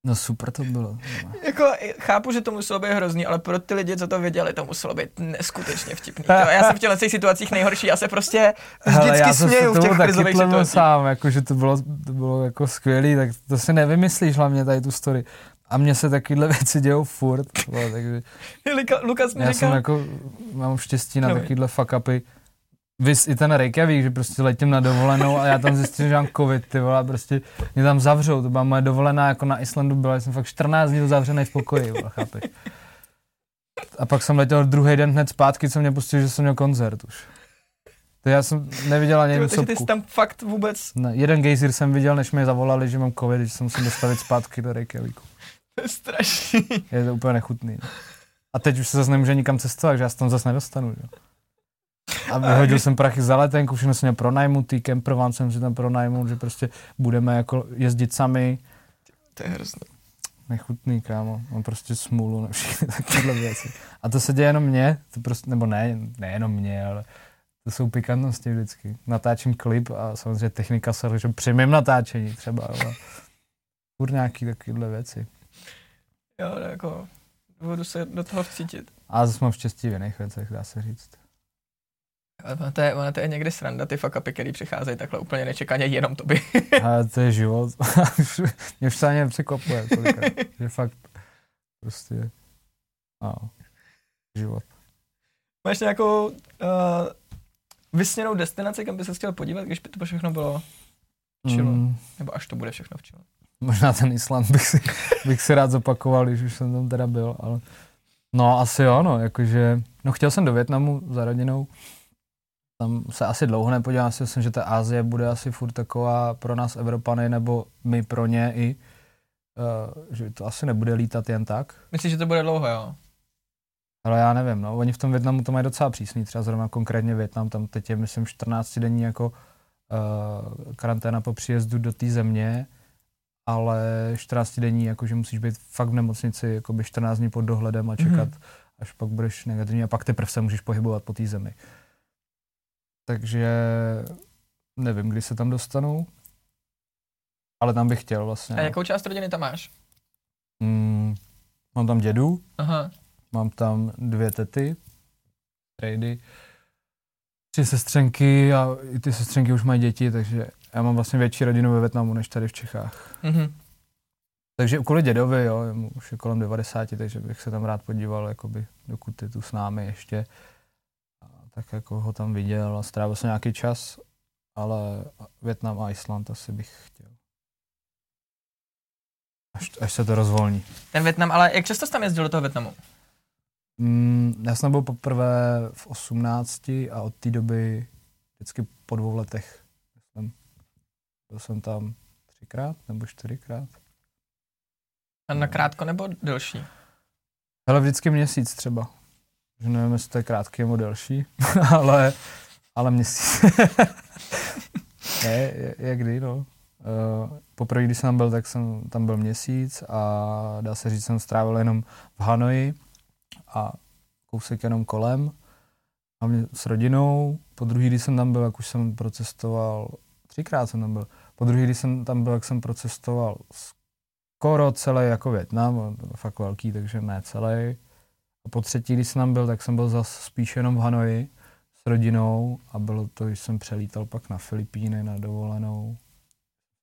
No super to bylo. Jako, chápu, že to muselo být hrozný, ale pro ty lidi, co to věděli, to muselo být neskutečně vtipný. To, já jsem v těchto těch situacích nejhorší, já se prostě Hele, vždycky já se směju v těch krizových situacích. sám, jako, že to bylo, to bylo jako skvělý, tak to si nevymyslíš hlavně tady tu story. A mně se takovéhle věci dějou furt, takže Luka, Lukas mi já říkal, jsem jako, mám štěstí na No, takovýhle fuck upy. Vys i ten Reykjavík, že prostě letím na dovolenou a já tam zjistím, že mám covid, ty vole, a prostě mě tam zavřou, to byla moje dovolená, jako na Islandu byla, jsem fakt 14 dní zavřený v pokoji, vole, chápeš. A pak jsem letěl druhý den hned zpátky, co mě pustil, že jsem měl koncert už. To já jsem neviděl ani jednu takže ty jsi tam fakt vůbec, Ne, jeden gejzír jsem viděl, než mi zavolali, že mám covid, že se musím dostavit zpátky do Reykjavíku. to je strašný. Je to úplně nechutný. No. A teď už se zase nemůže nikam cestovat, že já se tam zase nedostanu. Že? A vyhodil jsem prachy za letenku, všechno jsem měl pronajmutý, kemprovan jsem si tam pronajmul, že prostě budeme jako jezdit sami. To je hrozný. Nechutný, kámo. Mám prostě smůlu na všechny takovéhle věci. A to se děje jenom mně, to prostě, nebo ne, nejenom mě, ale to jsou pikantnosti vždycky. Natáčím klip a samozřejmě technika se, že při mém natáčení třeba, ale furt nějaký takovéhle věci. Jo, jako, budu se do toho vcítit. A zase mám štěstí v jiných věcech, dá se říct. Ono to je, ono to je někdy sranda, ty fuck upy, který přicházejí takhle úplně nečekaně jenom tobě. Ale to je život. Mě už se ani nepřekvapuje kolikrát. že fakt prostě, no, život. Máš nějakou uh, vysněnou destinaci, kam by se chtěl podívat, když by to všechno bylo, Chillu. Mm, nebo až to bude všechno v čilu. možná ten Island bych si, bych si rád zopakoval, když už jsem tam teda byl, ale no asi jo, no, jakože, no chtěl jsem do Větnamu za rodinou, tam se asi dlouho nepodívám, si myslím, že ta Asie bude asi furt taková pro nás Evropany, nebo my pro ně i, uh, že to asi nebude lítat jen tak. Myslíš, že to bude dlouho, jo? Ale já nevím, no, oni v tom Větnamu to mají docela přísný, třeba zrovna konkrétně Větnam, tam teď je, myslím, 14 denní jako uh, karanténa po příjezdu do té země, ale 14 denní, jako že musíš být fakt v nemocnici jako by 14 dní pod dohledem a čekat, Mhm. mm-hmm. až pak budeš negativní a pak teprve se můžeš pohybovat po té zemi. Takže nevím, kdy se tam dostanu, ale tam bych chtěl vlastně. A jakou část rodiny tam máš? Mm, mám tam dědu, Aha. Mám tam dvě tety, trady, tři sestřenky a i ty sestřenky už mají děti, takže já mám vlastně větší rodinu ve Větnamu než tady v Čechách. Mhm. Takže kvůli dědovi, jo, už je kolem 90, takže bych se tam rád podíval, jakoby, dokud je tu s námi ještě. Tak jako ho tam viděl a strávil jsem nějaký čas, ale Větnam a Island asi bych chtěl. Až, až se to rozvolní. Ten Větnam, ale jak často jsi tam jezdil do toho Větnamu? Mm, já jsem byl poprvé v 18 a od té doby vždycky po dvou letech. Jsem, byl jsem tam třikrát nebo čtyřikrát. A na krátko nebo delší? Ale vždycky měsíc třeba. Že nevím, jestli to je krátký nebo delší, ale, ale měsíc. ne, je kdy, no. Uh, poprvé, když jsem tam byl, tak jsem tam byl měsíc a dá se říct, jsem strávil jenom v Hanoji a kousek jenom kolem, hlavně s rodinou. Po druhý, když jsem tam byl, jak už jsem procestoval, třikrát jsem tam byl, po druhý, když jsem tam byl, jak jsem procestoval skoro celý jako Větnam, fakt velký, takže ne celý. A po třetí, když jsem tam byl, tak jsem byl zase spíš jenom v Hanoji s rodinou a bylo to, když jsem přelítal pak na Filipíny na dovolenou,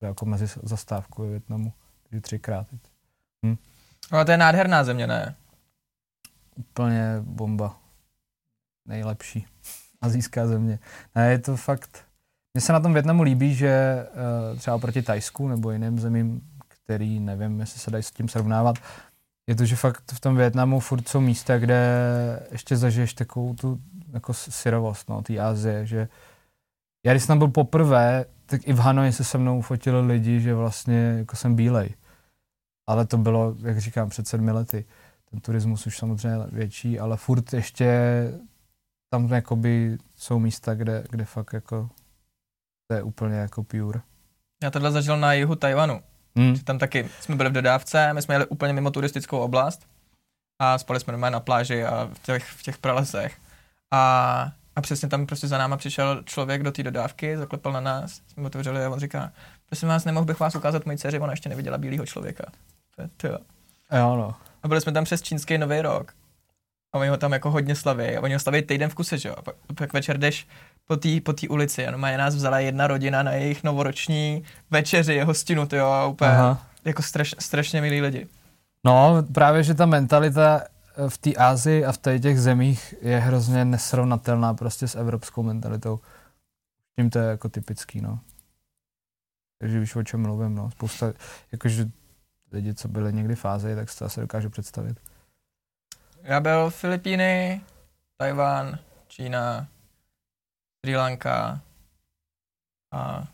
jako mezi zastávkou ve Větnamu, takže třikrát. Hm. Ale to je nádherná země, ne? Úplně bomba. Nejlepší azijská země. Ne, je to fakt... Mně se na tom Větnamu líbí, že uh, třeba proti Tajsku nebo jiným zemím, který nevím, jestli se dají s tím srovnávat, je to, že fakt v tom Větnamu furt jsou místa, kde ještě zažiješ takovou tu jako syrovost, no, té Azie, že já když jsem tam byl poprvé, tak i v Hanoji se se mnou fotili lidi, že vlastně jako jsem bílej. Ale to bylo, jak říkám, před sedmi lety. Ten turismus už samozřejmě větší, ale furt ještě tam jakoby jsou místa, kde, kde fakt jako to je úplně jako pure. Já tohle zažil na jihu Tajvanu. Hmm. Tam taky jsme byli v dodávce, my jsme jeli úplně mimo turistickou oblast a spali jsme doma na pláži a v těch, v těch pralesech. A, a přesně tam prostě za náma přišel člověk do té dodávky, zaklepal na nás, jsme otevřeli a on říká, prosím vás, nemohl bych vás ukázat mojí dceři, ona ještě neviděla bílého člověka. To je to. Jo, no. A byli jsme tam přes čínský nový rok. A oni ho tam jako hodně slaví. A oni ho slaví týden v kuse, že jo. A pak, pak večer jdeš po té po tý ulici. A má nás vzala jedna rodina na jejich novoroční večeři, hostinu, ty jo, a úplně Aha. jako straš, strašně milí lidi. No, právě, že ta mentalita eh, v té Ázii a v těch zemích je hrozně nesrovnatelná prostě s evropskou mentalitou. Tím to je jako typický, no. Takže víš, o čem mluvím, no. Spousta, jakože lidi, co byli někdy v Ázii, tak si to asi dokážu představit. Já byl Filipíny, Tajván, Čína, Sri Lanka a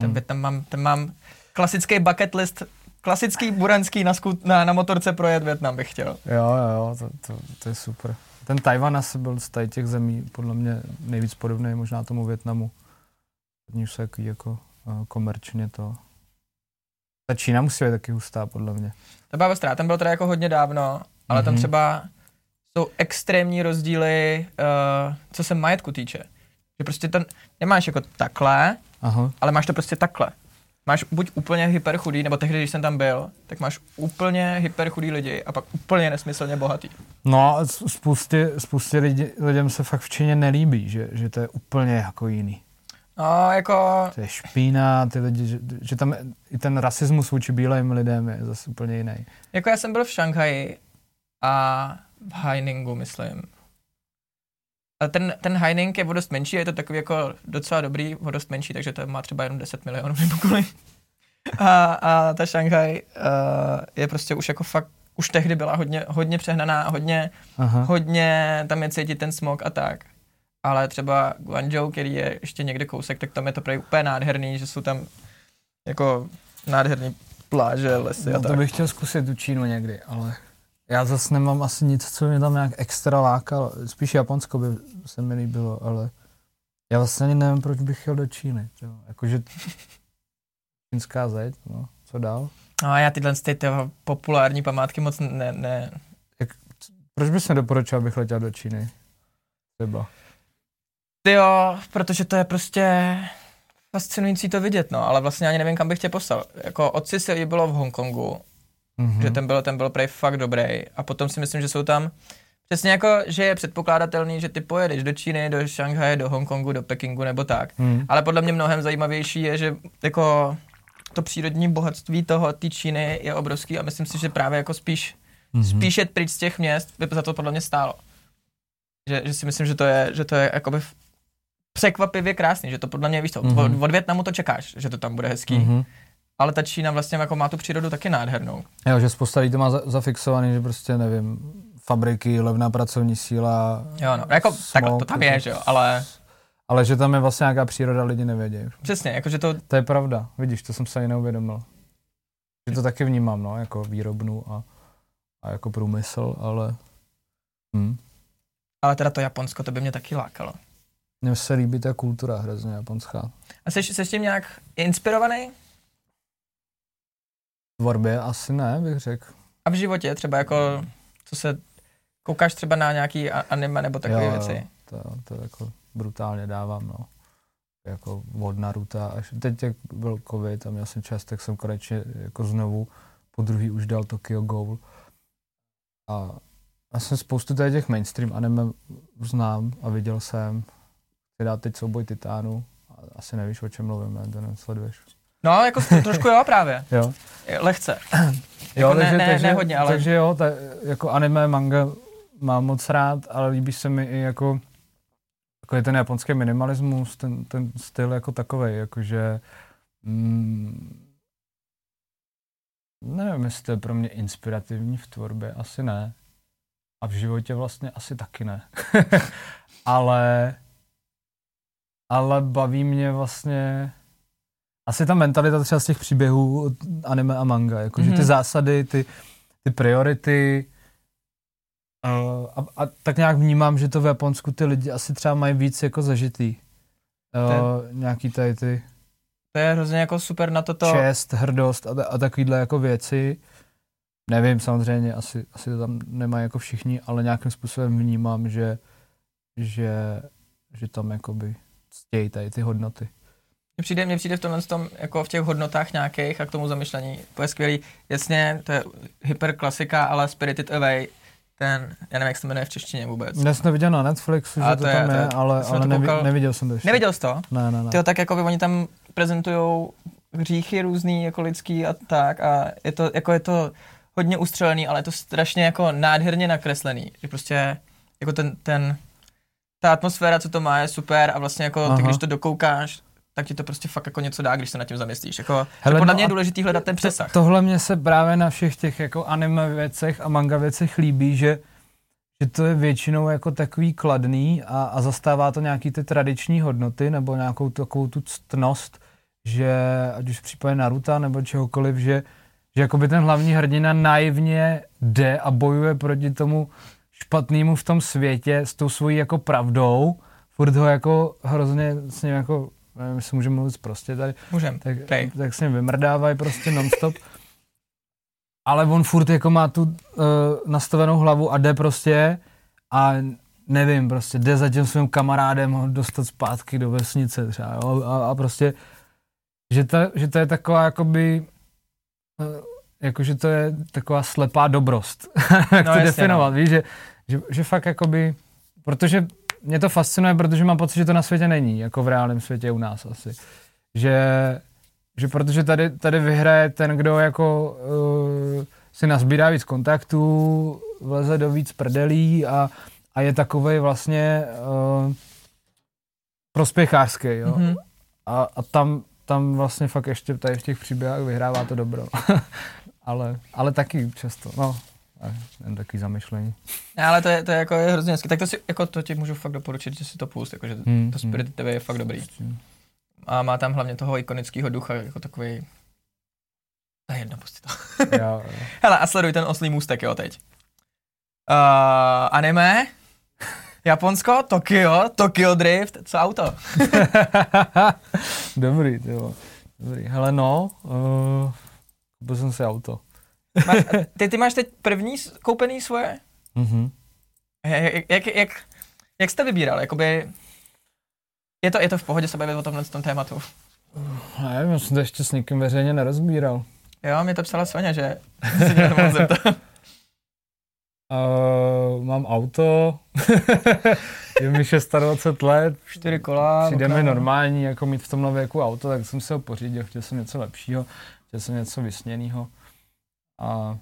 ten, hmm. tam mám, ten mám klasický bucket list, klasický buranský na, skut, na, na motorce projet Větnam bych chtěl. Jo, jo, jo, to, to, to je super. Ten Tajvan asi byl z těch zemí podle mě nejvíc podobný možná tomu Větnamu. Oni už jsou jako, jako komerčně to. Ta Čína musí být taky hustá, podle mě. Ta byla ostrá, tam bylo teda jako hodně dávno, ale mm-hmm. tam mhm. třeba jsou extrémní rozdíly, uh, co se majetku týče. Že prostě ten nemáš jako takhle, Aha. ale máš to prostě takhle. Máš buď úplně hyperchudý, nebo tehdy, když jsem tam byl, tak máš úplně hyperchudý lidi a pak úplně nesmyslně bohatý. No a spoustě, spoustě lidi, lidem se fakt v Číně nelíbí, že, že to je úplně jako jiný. No, jako... To je špína, ty lidi, že, že tam i ten rasismus vůči bílým lidem je zase úplně jiný. Jako já jsem byl v Šanghaji a v Hainingu, myslím. A ten, ten Haining je o dost menší, je to takový jako docela dobrý, o dost menší, takže to má třeba jenom 10 milionů nebo kolik. A, a ta Šanghaj uh, je prostě už jako fakt, už tehdy byla hodně, hodně přehnaná, hodně, Aha. hodně tam je cítit ten smog a tak. Ale třeba Guangzhou, který je ještě někde kousek, tak tam je to úplně nádherný, že jsou tam jako nádherný pláže, lesy no, a tak. to bych chtěl zkusit tu Čínu někdy, ale já zase nemám asi nic, co mě tam nějak extra lákalo. Spíš Japonsko by se mi líbilo, ale já vlastně ani nevím, proč bych chtěl do Číny. Jakože čínská zeď, no, co dál? No a já tyhle ty populární památky moc ne... ne. Jak, proč bys nedoporučil, abych letěl do Číny? Třeba. Ty jo, protože to je prostě fascinující to vidět, no, ale vlastně ani nevím, kam bych tě poslal. Jako otci se bylo v Hongkongu mm-hmm. že ten byl, ten byl prej fakt dobrý. A potom si myslím, že jsou tam Přesně jako, že je předpokladatelný, že ty pojedeš do Číny, do Šanghaje, do Hongkongu, do Pekingu nebo tak. Mm. Ale podle mě mnohem zajímavější je, že jako to přírodní bohatství toho, té Číny je obrovský a myslím si, že právě jako spíš, mm-hmm. spíš jet pryč z těch měst by za to podle mě stálo. Že, že si myslím, že to je, že to je jakoby překvapivě krásný, že to podle mě, víš co, mm-hmm. od, od Větnamu to čekáš, že to tam bude hezký. Mm-hmm. Ale ta Čína vlastně jako má tu přírodu taky nádhernou. Jo, že spousta lidí to má zafixovaný, že prostě nevím, fabriky, levná pracovní síla. Jo, no, jako tak to tam je, že jo, ale... Ale že tam je vlastně nějaká příroda, lidi nevědí. Přesně, jakože to... To je pravda, vidíš, to jsem se ani neuvědomil. Že to taky vnímám, no, jako výrobnu a, a jako průmysl, ale... Hm. Ale teda to Japonsko, to by mě taky lákalo. Mně se líbí ta kultura hrozně japonská. A jsi, jsi s tím nějak inspirovaný? V tvorbě asi ne, bych řekl. A v životě třeba jako, co se, koukáš třeba na nějaký anime nebo takové věci? To, to jako brutálně dávám, no. Jako od Naruto až teď, jak byl covid a měl jsem čas, tak jsem konečně jako znovu po druhý už dal Tokyo Ghoul. A já jsem spoustu těch mainstream anime znám a viděl jsem. Dát teď souboj titánů. Asi nevíš, o čem mluvím, ne? To nesleduješ. No, jako trošku jo právě. jo. Lehce. jo, jako takže, ne, ne, takže, ne hodně, ale... Takže jo, ta, jako anime, manga mám moc rád, ale líbí se mi i jako takový ten japonský minimalismus, ten, ten styl jako takový, jakože mm, nevím, jestli to je pro mě inspirativní v tvorbě, asi ne. A v životě vlastně asi taky ne. ale ale baví mě vlastně asi ta mentalita třeba z těch příběhů anime a manga, jakože mm-hmm. ty mhm. zásady, ty, ty priority, uh, a, a tak nějak vnímám, že to v Japonsku ty lidi asi třeba mají víc jako zažitý. Uh, Ten, nějaký tady ty... To je hrozně jako super na toto... Čest, hrdost a, a takovýhle jako věci. Nevím, samozřejmě, asi, asi to tam nemají jako všichni, ale nějakým způsobem vnímám, že, že, že tam jakoby ctějí tady ty hodnoty. Mně přijde, mně přijde v tomhle tom, jako v těch hodnotách nějakých a k tomu zamyšlení, to je skvělý. Jasně, to je hyperklasika, ale Spirited Away, ten, já nevím, jak se jmenuje v češtině vůbec. Já jsem to viděl na Netflixu, že to, to je, tam je, je ale, ale nevi, koukal, neviděl jsem to ještě. Neviděl jsi to? Ne, ne, ne. Tyjo, tak jako by oni tam prezentují hříchy různý, jako lidský a tak a je to, jako je to hodně ustřelený, ale je to strašně jako nádherně nakreslený, že prostě jako ten, ten ta atmosféra, co to má, je super a vlastně jako ty, když to dokoukáš, tak ti to prostě fakt jako něco dá, když se nad tím zamyslíš. Jako, Hele, podle no mě je důležité hledat ten přesah. To, tohle mě se právě na všech těch jako anime věcech a manga věcech líbí, že, že to je většinou jako takový kladný a, a zastává to nějaký ty tradiční hodnoty nebo nějakou takovou tu ctnost, že ať už v případě Naruta nebo čehokoliv, že, že jakoby ten hlavní hrdina naivně jde a bojuje proti tomu špatnému v tom světě s tou svojí jako pravdou, furt ho jako hrozně s ním jako, nevím, jestli můžeme mluvit prostě tady. Můžem, tak, tak s ním vymrdávají prostě nonstop. Ale on furt jako má tu uh, nastavenou hlavu a jde prostě a nevím, prostě jde za tím svým kamarádem ho dostat zpátky do vesnice třeba, jo, a, a prostě, že, ta, že to je taková jakoby, uh, jakože to je taková slepá dobrost, jak no, to jasně, definovat, no. víš, že, že, že fakt jakoby, protože mě to fascinuje, protože mám pocit, že to na světě není, jako v reálném světě u nás asi. Že, že protože tady, tady vyhraje ten, kdo jako uh, si nazbírá víc kontaktů, vleze do víc prdelí a, a je takovej vlastně uh, prospěchářský, jo. Mm-hmm. A, a tam, tam vlastně fakt ještě tady v těch příběhách vyhrává to dobro. ale, ale taky často, no, jen takový zamyšlení. Ale to je, to je jako je hrozně hezky. Tak to, si, jako to ti můžu fakt doporučit, že si to pust, jakože hmm, to Spirit hmm. TV je fakt dobrý. A má tam hlavně toho ikonického ducha, jako takový to je jedno, pusti to. jo, jo. Hele, a sleduj ten oslý můstek, jo, teď. Uh, anime, Japonsko, Tokio, Tokio Drift, co auto? Dobrý, jo. Dobrý. Hele, no, uh, Koupil jsem si auto. Má, ty, ty máš teď první koupený svoje? Mhm. Jak, jak, jak, jak jste vybíral? Jakoby, je to, je to v pohodě se bavit o tomhle tom tématu? Já jsem to ještě s nikým veřejně nerozbíral. Jo, mě to psala Sonja, že si mě Uh, mám auto, je mi 26 let, Čtyři kola. přijde mi normální jako mít v tomhle věku auto, tak jsem se ho pořídil, chtěl jsem něco lepšího, chtěl jsem něco vysněného a,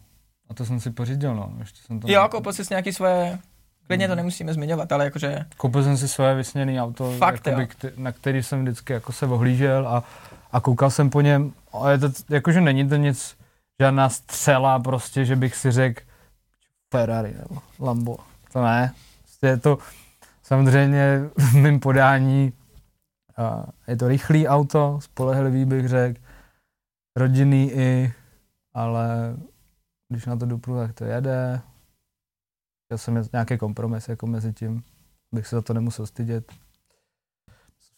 a to jsem si pořídil, no. Ještě jsem to Jo, koupil jsi si nějaký svoje, klidně to nemusíme zmiňovat, ale jakože, Koupil jsem si svoje vysněné auto, Fakt, jakoby, kte- na který jsem vždycky jako se ohlížel a, a koukal jsem po něm. A je to, jakože není to nic, žádná střela prostě, že bych si řekl Ferrari nebo Lambo. To ne. Prostě je to samozřejmě v mém podání a je to rychlý auto, spolehlivý bych řekl, rodinný i, ale když na to dupnu, tak to jede. Chtěl jsem nějaký kompromis jako mezi tím, bych se za to nemusel stydět.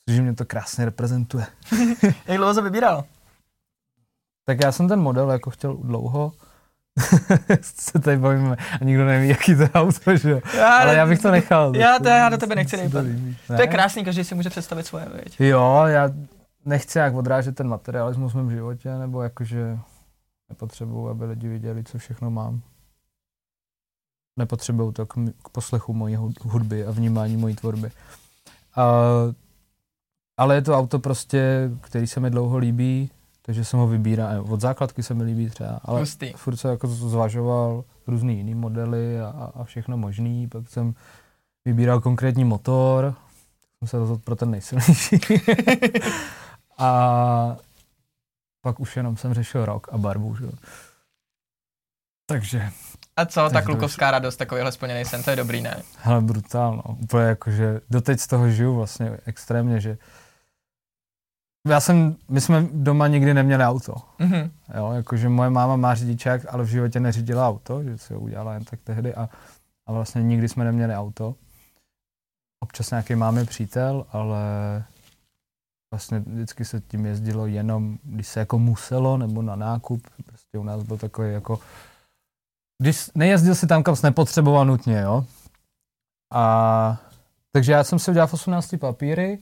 Myslím, že mě to krásně reprezentuje. jak dlouho se vybíral? Tak já jsem ten model jako chtěl dlouho. se tady bavíme a nikdo neví, jaký to auto, že jo. Ale já bych to nechal. Já to- já do tebe nechci dejpat. líbí. To je krásný, každý si může představit svoje, viď? Jo, já nechci jak odrážet ten materialismus v mém životě, nebo jakože nepotřebuju, aby lidi viděli, co všechno mám. Nepotřebuju to k, m- k poslechu mojí hud- hudby a vnímání mojí tvorby. A, ale je to auto prostě, který se mi dlouho líbí, takže jsem ho vybíral. Od základky se mi líbí třeba, ale Hustý. furt jsem jako zvažoval různý jiný modely a, a všechno možný, pak jsem vybíral konkrétní motor, jsem se rozhodl pro ten nejsilnější. a pak už jenom jsem řešil rok a barvu, že? jo. Takže, A co, ta Takže klukovská radost, takovýhle splněný sen, to je dobrý, ne? hele, brutál, no. Úplně jako, že doteď z toho žiju vlastně extrémně, že já jsem, my jsme doma nikdy neměli auto. Mhm. Jo, jakože moje máma má řidičák, ale v životě neřídila auto, že si ho udělala jen tak tehdy a, a vlastně nikdy jsme neměli auto. Občas nějaký máme přítel, ale vlastně vždycky se tím jezdilo jenom, když se jako muselo, nebo na nákup. Prostě u nás byl takový jako, když nejezdil si tam, kam jsi nepotřeboval nutně, jo. A takže já jsem si udělal v 18 papíry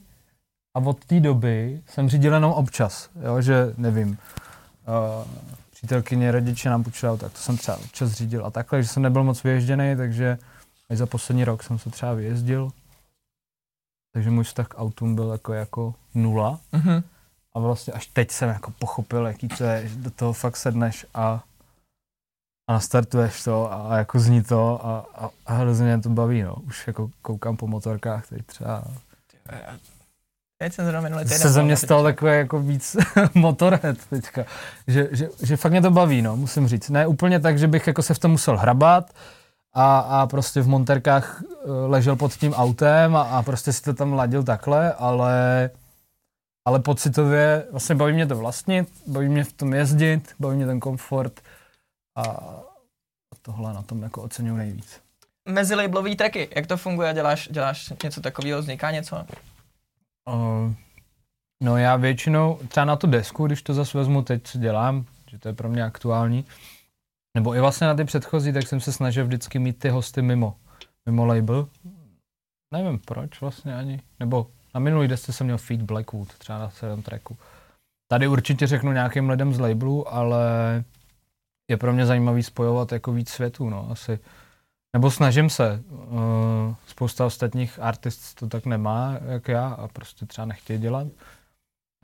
a od té doby jsem řídil jenom občas, jo, že nevím, uh, přítelkyně, rodiče nám půjčili, tak to jsem třeba občas řídil a takhle, že jsem nebyl moc vyježděný, takže až za poslední rok jsem se třeba vyjezdil. Takže můj vztah k autům byl jako, jako nula. Mhm. A vlastně až teď jsem jako pochopil, jaký to je, že do toho fakt sedneš a, a nastartuješ to a, a jako zní to a, a, a hrozně mě to baví, no. Už jako koukám po motorkách teď třeba. Teď jsem zrovna minulý týden. Se ze mě stal takový jako víc motorhead teďka. Že, že, že, fakt mě to baví, no, musím říct. Ne úplně tak, že bych jako se v tom musel hrabat a, a prostě v monterkách eh, ležel pod tím autem a, a prostě si to tam ladil takhle, ale ale pocitově vlastně baví mě to vlastnit, baví mě v tom jezdit, baví mě ten komfort a, tohle na tom jako oceňuji nejvíc. Mezilabelové tracky, jak to funguje? Děláš, děláš něco takového, vzniká něco? Uh, no já většinou, třeba na tu desku, když to zase vezmu teď, co dělám, že to je pro mě aktuální, nebo i vlastně na ty předchozí, tak jsem se snažil vždycky mít ty hosty mimo, mimo label. Nevím proč vlastně ani, nebo na minulý desce jsem měl Feed Blackwood, třeba na celém tracku. Tady určitě řeknu nějakým lidem z labelu, ale je pro mě zajímavý spojovat jako víc světů, no, asi. Nebo snažím se. Uh, spousta ostatních artist to tak nemá, jak já, a prostě třeba nechtějí dělat.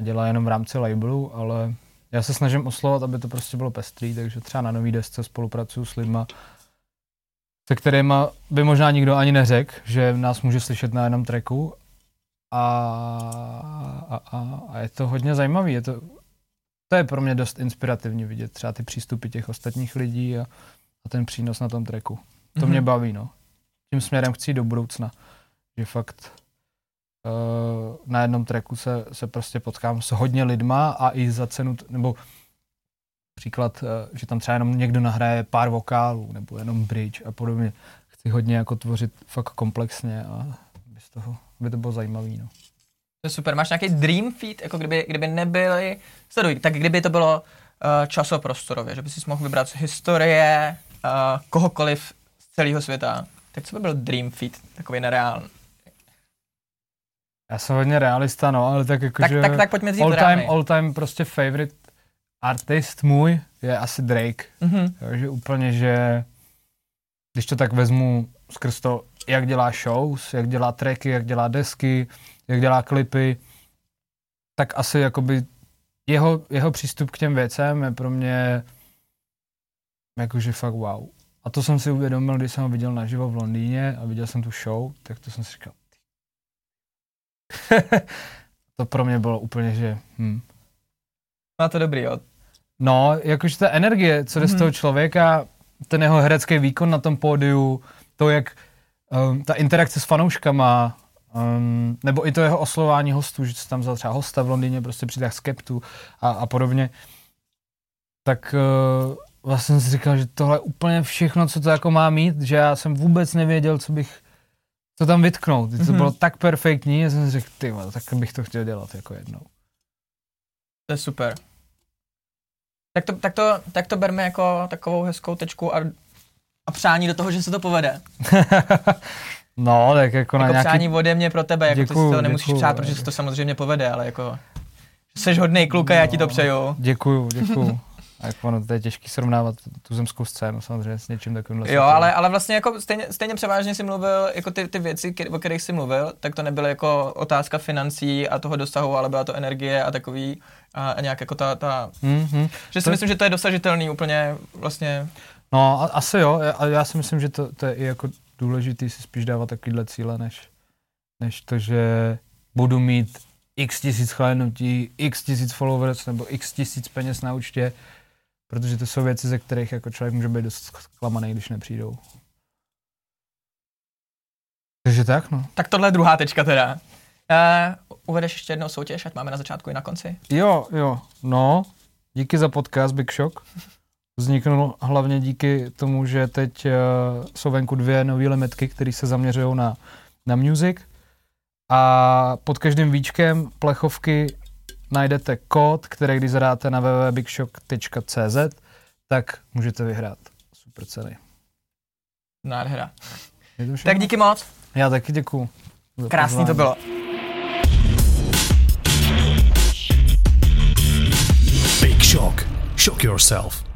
Dělá jenom v rámci labelu, ale já se snažím oslovat, aby to prostě bylo pestrý, takže třeba na nový desce spolupracuju s lidma, se kterými by možná nikdo ani neřekl, že nás může slyšet na jednom tracku. A, a, a, a je to hodně zajímavý. Je to, to je pro mě dost inspirativní vidět třeba ty přístupy těch ostatních lidí a, a ten přínos na tom tracku. To mm-hmm. mě baví, no. Tím směrem chci do budoucna. Že fakt na jednom tracku se, se prostě potkám s hodně lidma a i za cenu, nebo příklad, uh, že tam třeba jenom někdo nahraje pár vokálů, nebo jenom bridge a podobně. Chci hodně jako tvořit fakt komplexně a aby, z toho, aby to bylo zajímavý, no. To je super. Máš nějaký dream feed, jako kdyby, kdyby nebyly, sleduj, tak kdyby to bylo uh, časoprostorově, že by si mohl vybrat z historie, uh, kohokoliv z celého světa, tak co by byl dream feed, takový nereálný? Já jsem hodně realista, no, ale tak jako, Tak, že tak, tak pojďme all time, all time prostě favorite artist můj je asi Drake. Mhm. Jo, že úplně, že když to tak vezmu skrz to, jak dělá shows, jak dělá tracky, jak dělá desky, jak dělá klipy, tak asi jakoby jeho, jeho přístup k těm věcem je pro mě jakože fakt wow. A to jsem si uvědomil, když jsem ho viděl naživo v Londýně a viděl jsem tu show, tak to jsem si říkal. to pro mě bylo úplně, že hm. Má to dobrý, jo. No, jakože ta energie, co jde mm-hmm. z Mhm. toho člověka, ten jeho herecký výkon na tom pódiu, to, jak um, ta interakce s fanouškama, um, nebo i to jeho oslování hostů, že se tam vzal třeba hosta v Londýně, prostě při tak skeptu a, a podobně, tak uh, vlastně jsem si říkal, že tohle je úplně všechno, co to jako má mít, že já jsem vůbec nevěděl, co bych, co tam vytknout. To Mhm. bylo tak perfektní, že jsem si řekl, ty tak bych to chtěl dělat jako jednou. To je super. Tak to, tak to, tak to berme jako takovou hezkou tečku a, a přání do toho, že se to povede. no, tak jako, na jako nějaký... přání ode mě pro tebe, jako to Děkuju, si to nemusíš děkuju. přát, protože se to samozřejmě povede, ale jako jsi hodnej kluk a já ti to přeju. Děkuju, děkuju. A jako ono, to je těžký srovnávat tu zemskou scénu samozřejmě s něčím takovým. Jo, ale, ale vlastně jako stejně, stejně převážně si mluvil, jako ty, ty věci, o kterých jsi mluvil, tak to nebyly jako otázka financí a toho dosahu, ale byla to energie a takový a, a nějak jako ta, ta Mm-hmm. že si To- myslím, že to je dosažitelný úplně vlastně, No, a, asi jo, a já si myslím, že to, to je i jako důležitý si spíš dávat takovýhle cíle, než, než to, že budu mít x tisíc chlédnutí, x tisíc followers nebo x tisíc peněz na účtě, protože to jsou věci, ze kterých jako člověk může být dost zklamaný, když nepřijdou. Takže tak, no. tak tohle je druhá tečka teda. Uh, uvedeš ještě jednou soutěž, ať máme na začátku i na konci. Jo, jo, no, díky za podcast Big Shock. Vzniknul hlavně díky tomu, že teď uh, jsou venku dvě nové limitky, které se zaměřují na, na music. A pod každým víčkem plechovky najdete kód, který když zadáte na www.bigshock.cz, tak můžete vyhrát super ceny. Nádhera. Tak díky moc, Já taky děkuju. krásný to bylo. Big Shock. Shock yourself.